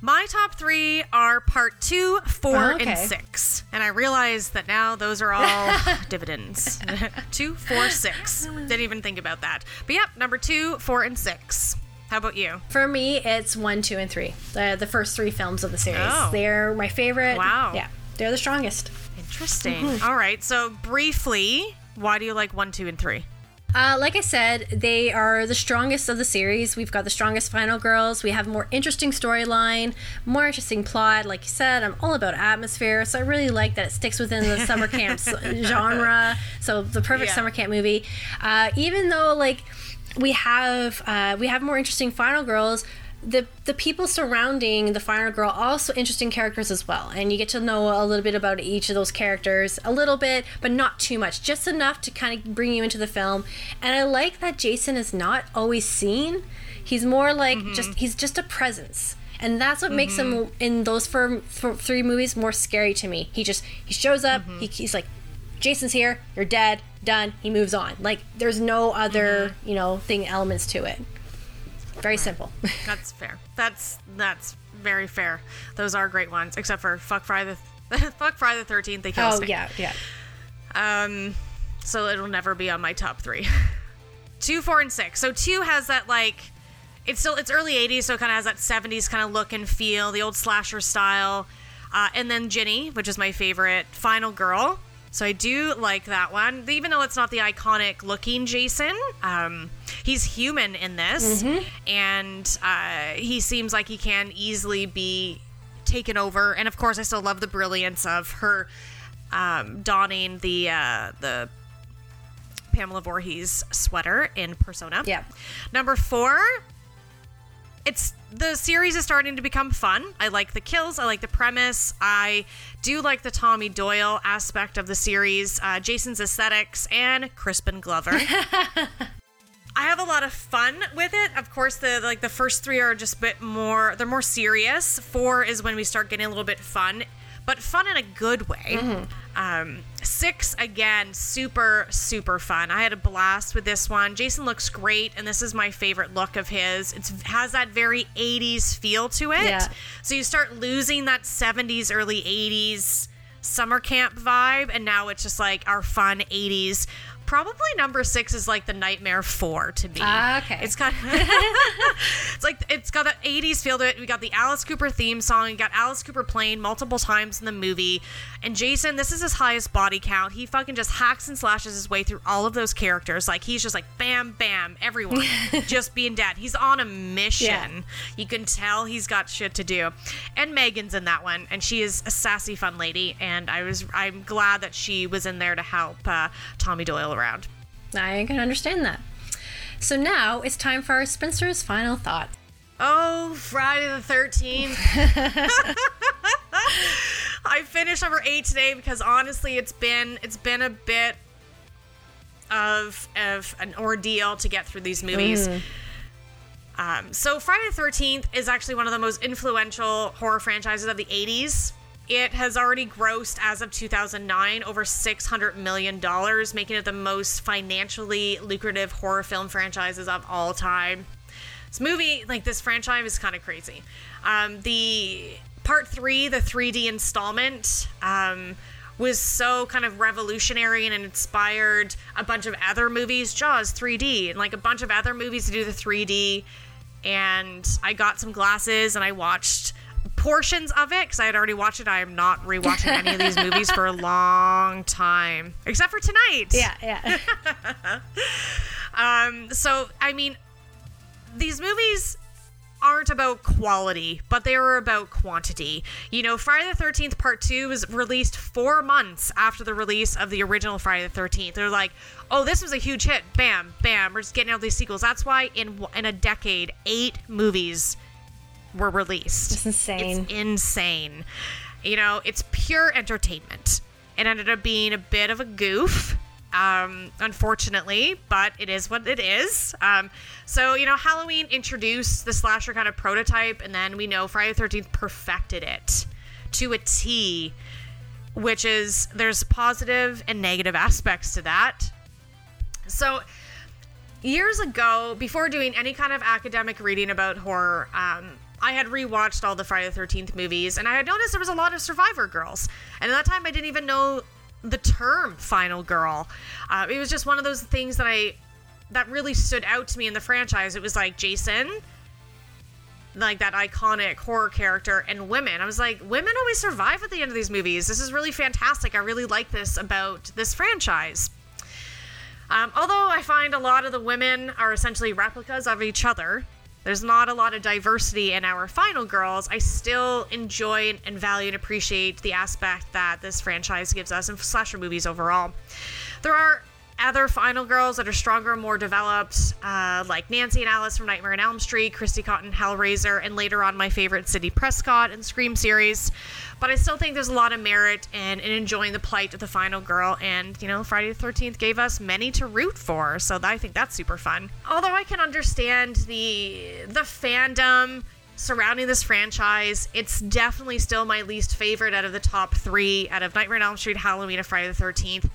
My top three are part two, four,
Oh, okay.
and six. And I realize that now those are all <laughs> dividends. <laughs> two, four, six. Didn't even think about that. But yep, number two, four, and six. How about you?
For me, it's one, two, and three. The the first three films of the series.
Oh.
They're my favorite.
Wow.
Yeah, they're the strongest.
Interesting.
Mm-hmm.
All right. So, briefly, why do you like one, two, and three?
Uh, like I said, they are the strongest of the series. We've got the strongest final girls. We have more interesting storyline, more interesting plot. Like you said, I'm all about atmosphere, so I really like that it sticks within the summer <laughs> camp genre. So the perfect
Yeah.
summer camp movie. Uh, even though like we have uh, we have more interesting final girls. The, the people surrounding the final girl also interesting characters as well. And you get to know a little bit about each of those characters a little bit but not too much just enough to kind of bring you into the film. And i like that jason is not always seen. He's more like mm-hmm. just he's just a presence. And that's what makes him mm-hmm. in those three movies more scary to me. He just he shows up mm-hmm. he, he's like jason's here you're dead done he moves on. Like there's no other you know thing elements to it very simple <laughs>
That's fair. That's that's very fair. Those are great ones, except for fuck Friday the <laughs> fuck Friday the Thirteenth. They kill
oh yeah yeah
Um, so it'll never be on my top three. <laughs> two, four, and six. So two has that like, it's still it's early '80s, so it kind of has that '70s kind of look and feel, the old slasher style. Uh, and then Ginny, which is my favorite, Final Girl. So I do like that one, even though it's not the iconic looking Jason. Um, he's human in this, and uh, he seems like he can easily be taken over. And of course, I still love the brilliance of her um, donning the uh, the Pamela Voorhees sweater in Persona.
Yeah.
Number four, it's the series is starting to become fun. I like the kills. I like the premise. I do like the Tommy Doyle aspect of the series, uh, Jason's aesthetics, and Crispin Glover. <laughs> I have a lot of fun with it. Of course, the like the first three are just a bit more. They're more serious. Four is when we start getting a little bit fun, but fun in a good way. Um, six again, super super fun. I had a blast with this one. Jason looks great, and this is my favorite look of his. It has that very 80s feel to it.
Yeah.
So you start losing that 70s, early 80s summer camp vibe, and now it's just like our fun 80s. Probably number six is like the Nightmare Four to me.
Ah, okay.
It's of <laughs> it's like it's got an 80s feel to it. We got the Alice Cooper theme song. You got Alice Cooper playing multiple times in the movie. And Jason, this is his highest body count. He fucking just hacks and slashes his way through all of those characters. Like he's just like bam, bam, everyone <laughs> just being dead. He's on a mission.
Yeah.
You can tell he's got shit to do. And Megan's in that one, and she is a sassy, fun lady. And I was, I'm glad that she was in there to help uh, Tommy Doyle around.
I can understand that. So now it's time for our Spinster's final thought.
Oh, Friday the 13th. <laughs> I finished number 8 today because honestly it's been it's been a bit of of an ordeal to get through these movies. Um, so Friday the 13th is actually one of the most influential horror franchises of the 80s. It has already grossed as of 2009 over 600 million dollars, making it the most financially lucrative horror film franchises of all time. This movie, like this franchise, is kind of crazy. Um, the part three, the 3D installment, um, was so kind of revolutionary and inspired a bunch of other movies. Jaws 3D, and like a bunch of other movies to do the 3D. And I got some glasses and I watched portions of it because I had already watched it. I am not rewatching any of these <laughs> movies for a long time, except for tonight.
Yeah, yeah. <laughs>
Um, so I mean, these movies aren't about quality, but they were about quantity. You know, Friday the 13th Part 2 was released four months after the release of the original Friday the 13th. They're like, oh, this was a huge hit. Bam, bam. We're just getting out these sequels. That's why in in a decade, eight movies were released.
It's insane.
It's insane. You know, it's pure entertainment. It ended up being a bit of a goof, um, unfortunately, but it is what it is. Um, so, you know, Halloween introduced the slasher kind of prototype, and then we know Friday the 13th perfected it to a T, which is there's positive and negative aspects to that. So, years ago, before doing any kind of academic reading about horror, um, I had rewatched all the Friday the 13th movies, and I had noticed there was a lot of survivor girls. And at that time, I didn't even know the term final girl. Uh, it was just one of those things that I that really stood out to me in the franchise. It was like Jason, like that iconic horror character, and women. I was like, women always survive at the end of these movies. This is really fantastic. I really like this about this franchise. Um, although I find a lot of the women are essentially replicas of each other, there's not a lot of diversity in our final girls. I still enjoy and value and appreciate the aspect that this franchise gives us in slasher movies overall. There are other final girls that are stronger more developed, uh, like Nancy and Alice from Nightmare on Elm Street, Kirsty Cotton, Hellraiser, and later on my favorite Sidney Prescott and Scream series. But I still think there's a lot of merit in, in enjoying the plight of the final girl, and you know, Friday the 13th gave us many to root for, so I think that's super fun. Although I can understand the the fandom surrounding this franchise, it's definitely still my least favorite out of the top three out of Nightmare on Elm Street, Halloween, and Friday the 13th.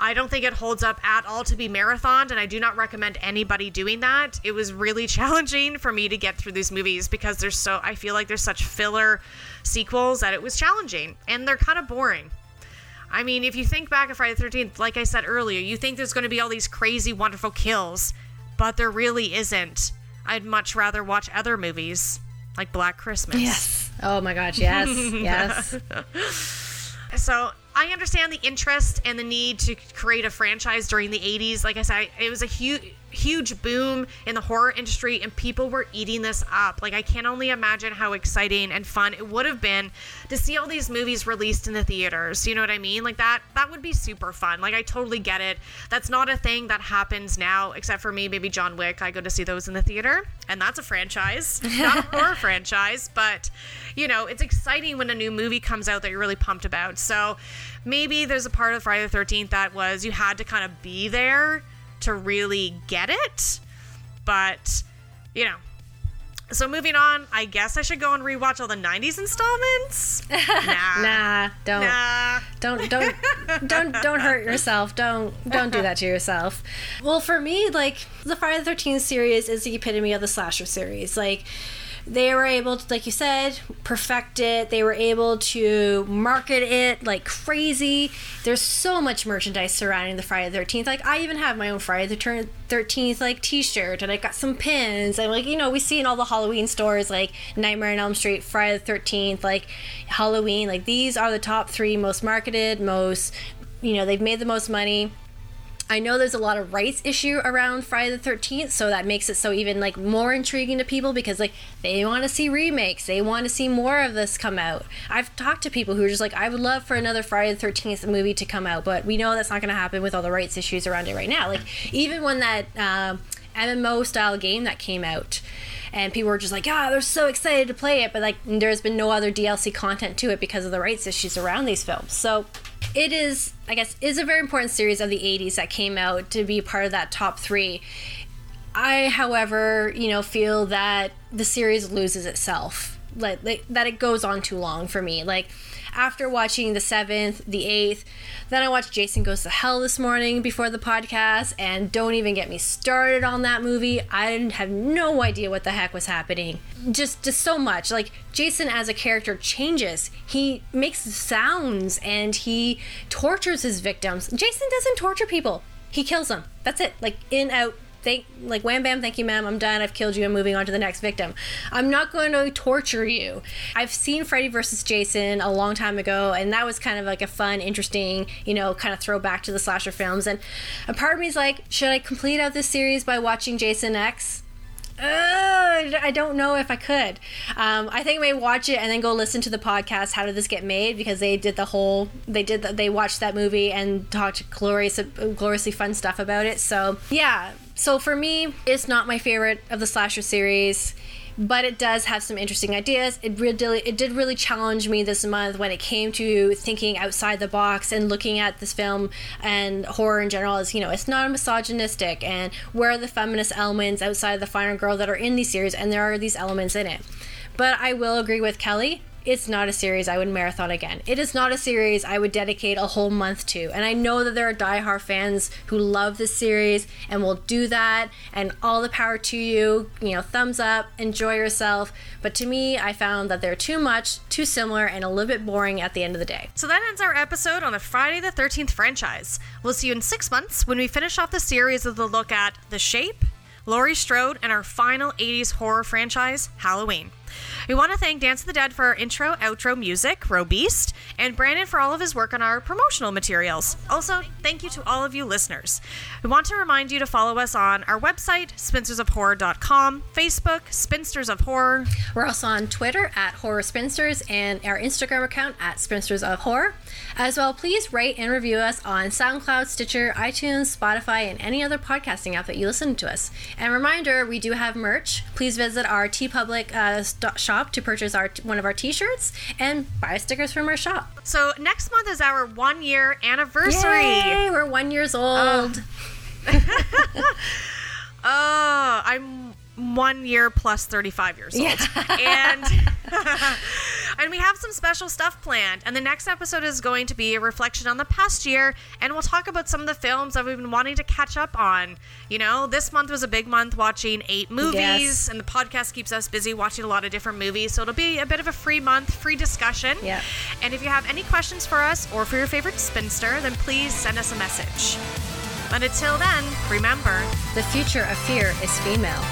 I don't think it holds up at all to be marathoned, and I do not recommend anybody doing that. It was really <laughs> challenging for me to get through these movies because there's so I feel like there's such filler sequels that it was challenging, and they're kind of boring. I mean, if you think back at Friday the 13th, like I said earlier, you think there's going to be all these crazy, wonderful kills, but there really isn't. I'd much rather watch other movies like Black Christmas.
yes. Oh my gosh, yes. <laughs> yes.
So I understand the interest and the need to create a franchise during the 80s. Like I said, it was a huge huge boom in the horror industry and people were eating this up. Like I can only imagine how exciting and fun it would have been to see all these movies released in the theaters. You know what I mean? Like that that would be super fun. Like I totally get it. That's not a thing that happens now except for me maybe John Wick. I go to see those in the theater and that's a franchise, <laughs> not a horror franchise, but you know, it's exciting when a new movie comes out that you're really pumped about. So maybe there's a part of Friday the 13th that was you had to kind of be there to really get it. But, you know. So moving on, I guess I should go and rewatch all the 90s installments. <laughs> Nah.
Nah, don't.
Nah.
Don't don't <laughs> don't don't hurt yourself. Don't don't do that to yourself. Well, for me, like the Friday the Thirteenth series is the epitome of the slasher series. Like they were able to, like you said, perfect it. They were able to market it like crazy. There's so much merchandise surrounding the Friday the 13th. Like, I even have my own Friday the Tur- 13th, like, t shirt, and I got some pins. And, like, you know, we see in all the Halloween stores, like Nightmare on Elm Street, Friday the 13th, like Halloween. Like, these are the top three most marketed, most, you know, they've made the most money. I know there's a lot of rights issue around Friday the 13th, so that makes it so even like more intriguing to people because like they want to see remakes, they want to see more of this come out. I've talked to people who are just like, I would love for another Friday the 13th movie to come out, but we know that's not going to happen with all the rights issues around it right now. Like even when that um MMO style game that came out. And people were just like, "Ah, they're so excited to play it," but like, there's been no other DLC content to it because of the rights issues around these films. So, it is i guess is a very important series of the 80s that came out to be part of that top three i however you know feel that the series loses itself like, like that it goes on too long for me like after watching the seventh the eighth then i watched jason goes to hell this morning before the podcast and don't even get me started on that movie. I didn't have no idea what the heck was happening. Just just so much. Like jason as a character changes. He makes sounds and he tortures his victims. Jason doesn't torture people. He kills them. That's it. Like in out thank like wham bam thank you ma'am i'm done i've killed you i'm moving on to the next victim. I'm not going to torture you. I've seen freddy versus jason a long time ago and that was kind of like a fun interesting you know kind of throwback to the slasher films. And a part of me is like should i complete out this series by watching jason x I don't know if I could. Um, I think I may watch it and then go listen to the podcast. How did this get made? Because they did the whole. They did. The, they watched that movie and talked glorious, gloriously fun stuff about it. So yeah. So for me, it's not my favorite of the slasher series but it does have some interesting ideas. It really, it did really challenge me this month when it came to thinking outside the box and looking at this film and horror in general. As you know, it's not misogynistic, and where are the feminist elements outside of the final girl that are in these series, and there are these elements in it. But I will agree with Kelly it's not a series I would marathon again. It is not a series I would dedicate a whole month to. And I know that there are diehard fans who love this series and will do that. And all the power to you. You know, thumbs up, enjoy yourself. But to me, I found that they're too much, too similar, and a little bit boring at the end of the day.
So that ends our episode on the Friday the 13th franchise. We'll see you in six months when we finish off the series with a look at The Shape, Laurie Strode, and our final 80s horror franchise, Halloween. We want to thank Dance of the Dead for our intro, outro music, Robeast, and Brandon for all of his work on our promotional materials. Also, thank you to all of you listeners. We want to remind you to follow us on our website, spinstersofhorror.com, Facebook, Spinsters of Horror.
We're also on Twitter at Horror Spinsters and our Instagram account at Spinsters of Horror. As well, please rate and review us on SoundCloud, Stitcher, iTunes, Spotify, and any other podcasting app that you listen to us. And reminder, we do have merch. Please visit our TeePublic uh, st- shop to purchase our one of our T-shirts and buy stickers from our shop.
So next month is our one year anniversary.
Yay, we're one years old.
Oh, <laughs> I'm one year plus 35 years old. <laughs> And <laughs> and we have some special stuff planned. And the next episode is going to be a reflection on the past year and we'll talk about some of the films that we've been wanting to catch up on. You know, this month was a big month watching 8 movies
Yes.
and the podcast keeps us busy watching a lot of different movies. So it'll be a bit of a free month, free discussion.
Yeah.
And if you have any questions for us or for your favorite spinster, then please send us a message. But until then, remember,
The future of fear is female.